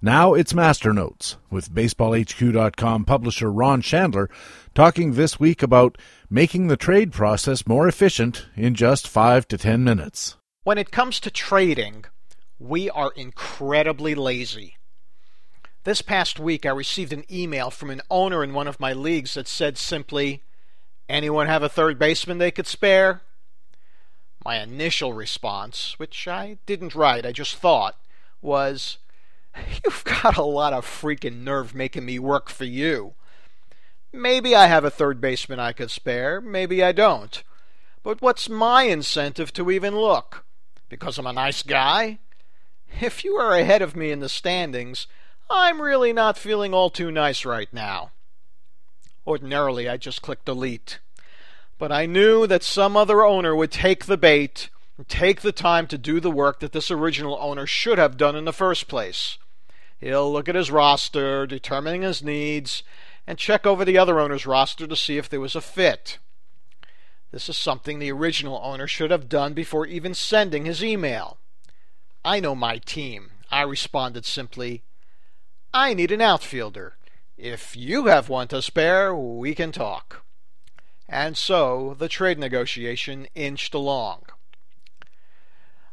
Now it's Master Notes with baseballhq.com publisher Ron Shandler talking this week about making the trade process more efficient in just 5 to 10 minutes. When it comes to trading, we are incredibly lazy. This past week, I received an email from an owner in one of my leagues that said simply, Anyone have a third baseman they could spare? My initial response, which I didn't write, I just thought, was, You've got a lot of freaking nerve making me work for you. Maybe I have a third baseman I could spare, maybe I don't. But what's my incentive to even look? Because I'm a nice guy? If you are ahead of me in the standings, I'm really not feeling all too nice right now. Ordinarily, I just click delete. But I knew that some other owner would take the bait and take the time to do the work that this original owner should have done in the first place. He'll look at his roster, determining his needs, and check over the other owner's roster to see if there was a fit. This is something the original owner should have done before even sending his email. I know my team. I responded simply, I need an outfielder. If you have one to spare, we can talk. And so the trade negotiation inched along.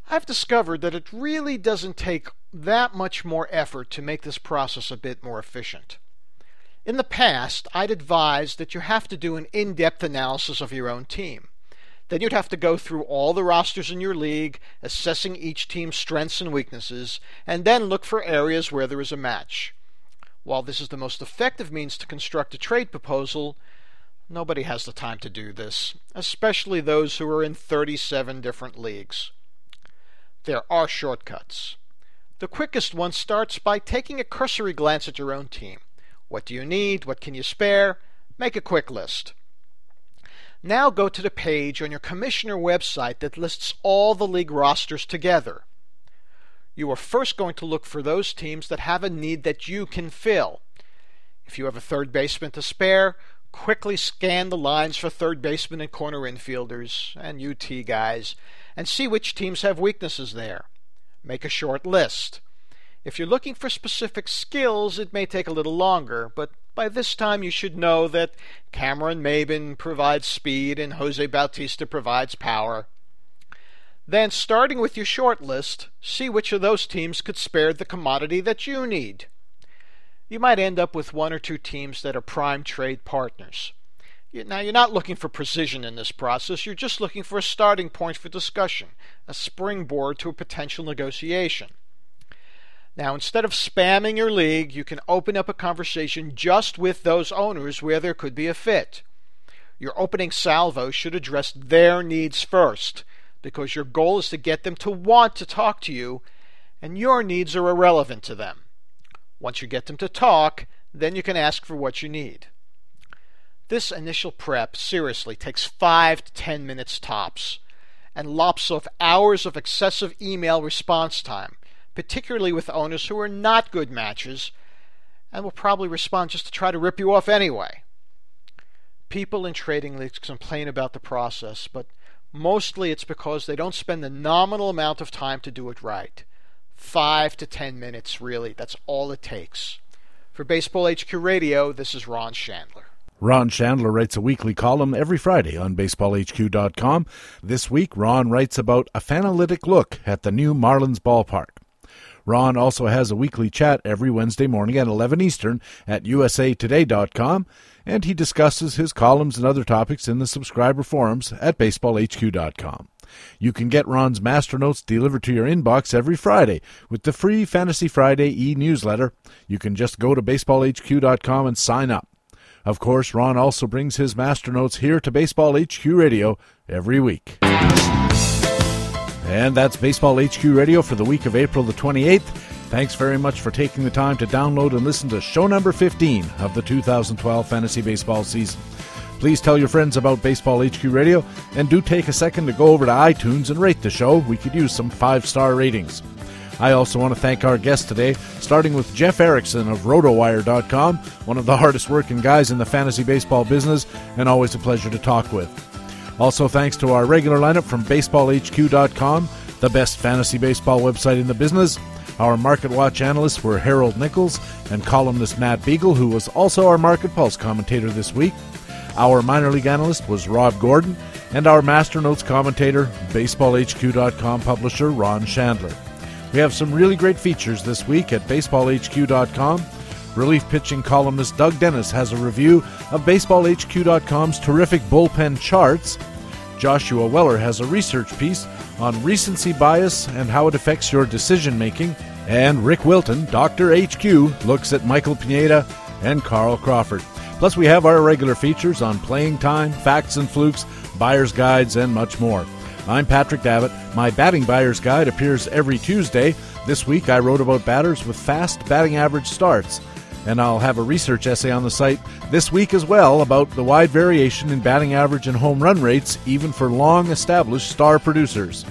I've discovered that it really doesn't take that much more effort to make this process a bit more efficient. In the past, I'd advised that you have to do an in depth analysis of your own team. Then you'd have to go through all the rosters in your league, assessing each team's strengths and weaknesses, and then look for areas where there is a match. While this is the most effective means to construct a trade proposal, nobody has the time to do this, especially those who are in 37 different leagues. There are shortcuts. The quickest one starts by taking a cursory glance at your own team. What do you need? What can you spare? Make a quick list. Now go to the page on your commissioner website that lists all the league rosters together. You are first going to look for those teams that have a need that you can fill. If you have a third baseman to spare, quickly scan the lines for third baseman and corner infielders and UT guys and see which teams have weaknesses there. Make a short list. If you're looking for specific skills, it may take a little longer, but by this time you should know that Cameron Maybin provides speed and Jose Bautista provides power. Then, starting with your short list, see which of those teams could spare the commodity that you need. You might end up with one or two teams that are prime trade partners. Now, you're not looking for precision in this process, you're just looking for a starting point for discussion, a springboard to a potential negotiation. Now, instead of spamming your league, you can open up a conversation just with those owners where there could be a fit. Your opening salvo should address their needs first, because your goal is to get them to want to talk to you, and your needs are irrelevant to them. Once you get them to talk, then you can ask for what you need. This initial prep seriously takes 5 to 10 minutes tops and lops off hours of excessive email response time, particularly with owners who are not good matches and will probably respond just to try to rip you off anyway. People in trading leagues complain about the process, but mostly it's because they don't spend the nominal amount of time to do it right. 5 to 10 minutes, really. That's all it takes. For Baseball HQ Radio, this is Ron Shandler. Ron Shandler writes a weekly column every Friday on BaseballHQ.com. This week, Ron writes about a fanalytic look at the new Marlins ballpark. Ron also has a weekly chat every Wednesday morning at 11 Eastern at usatoday.com, and he discusses his columns and other topics in the subscriber forums at baseballhq.com. You can get Ron's master notes delivered to your inbox every Friday with the free Fantasy Friday e-newsletter. You can just go to baseballhq.com and sign up. Of course, Ron also brings his master notes here to Baseball HQ Radio every week. And that's Baseball HQ Radio for the week of April the 28th. Thanks very much for taking the time to download and listen to show number 15 of the 2012 fantasy baseball season. Please tell your friends about Baseball HQ Radio and do take a second to go over to iTunes and rate the show. We could use some five star ratings. I also want to thank our guests today, starting with Jeff Erickson of RotoWire.com, one of the hardest working guys in the fantasy baseball business, and always a pleasure to talk with. Also, thanks to our regular lineup from BaseballHQ.com, the best fantasy baseball website in the business. Our Market Watch analysts were Harold Nichols and columnist Matt Beagle, who was also our Market Pulse commentator this week. Our minor league analyst was Rob Gordon, and our Master Notes commentator, BaseballHQ.com publisher Ron Shandler. We have some really great features this week at baseballhq.com. Relief pitching columnist Doug Dennis has a review of baseballhq.com's terrific bullpen charts. Joshua Weller has a research piece on recency bias and how it affects your decision making. And Rick Wilton, Dr. HQ, looks at Michael Pineda and Carl Crawford. Plus, we have our regular features on playing time, facts and flukes, buyer's guides, and much more. I'm Patrick Davitt. My batting buyer's guide appears every Tuesday. This week I wrote about batters with fast batting average starts. And I'll have a research essay on the site this week as well about the wide variation in batting average and home run rates, even for long established star producers.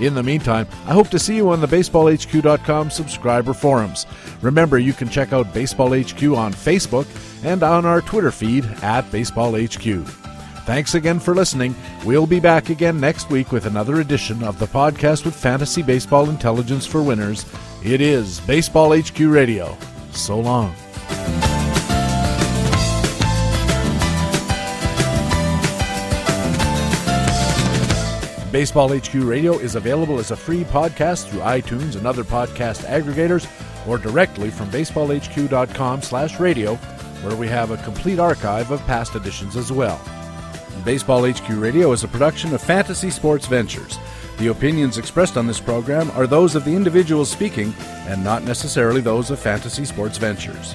In the meantime, I hope to see you on the BaseballHQ.com subscriber forums. Remember, you can check out Baseball HQ on Facebook and on our Twitter feed at BaseballHQ. Thanks again for listening. We'll be back again next week with another edition of the podcast with fantasy baseball intelligence for winners. It is Baseball HQ Radio. So long. Baseball HQ Radio is available as a free podcast through iTunes and other podcast aggregators or directly from baseballhq.com slash radio where we have a complete archive of past editions as well. Baseball HQ Radio is a production of Fantasy Sports Ventures. The opinions expressed on this program are those of the individuals speaking and not necessarily those of Fantasy Sports Ventures.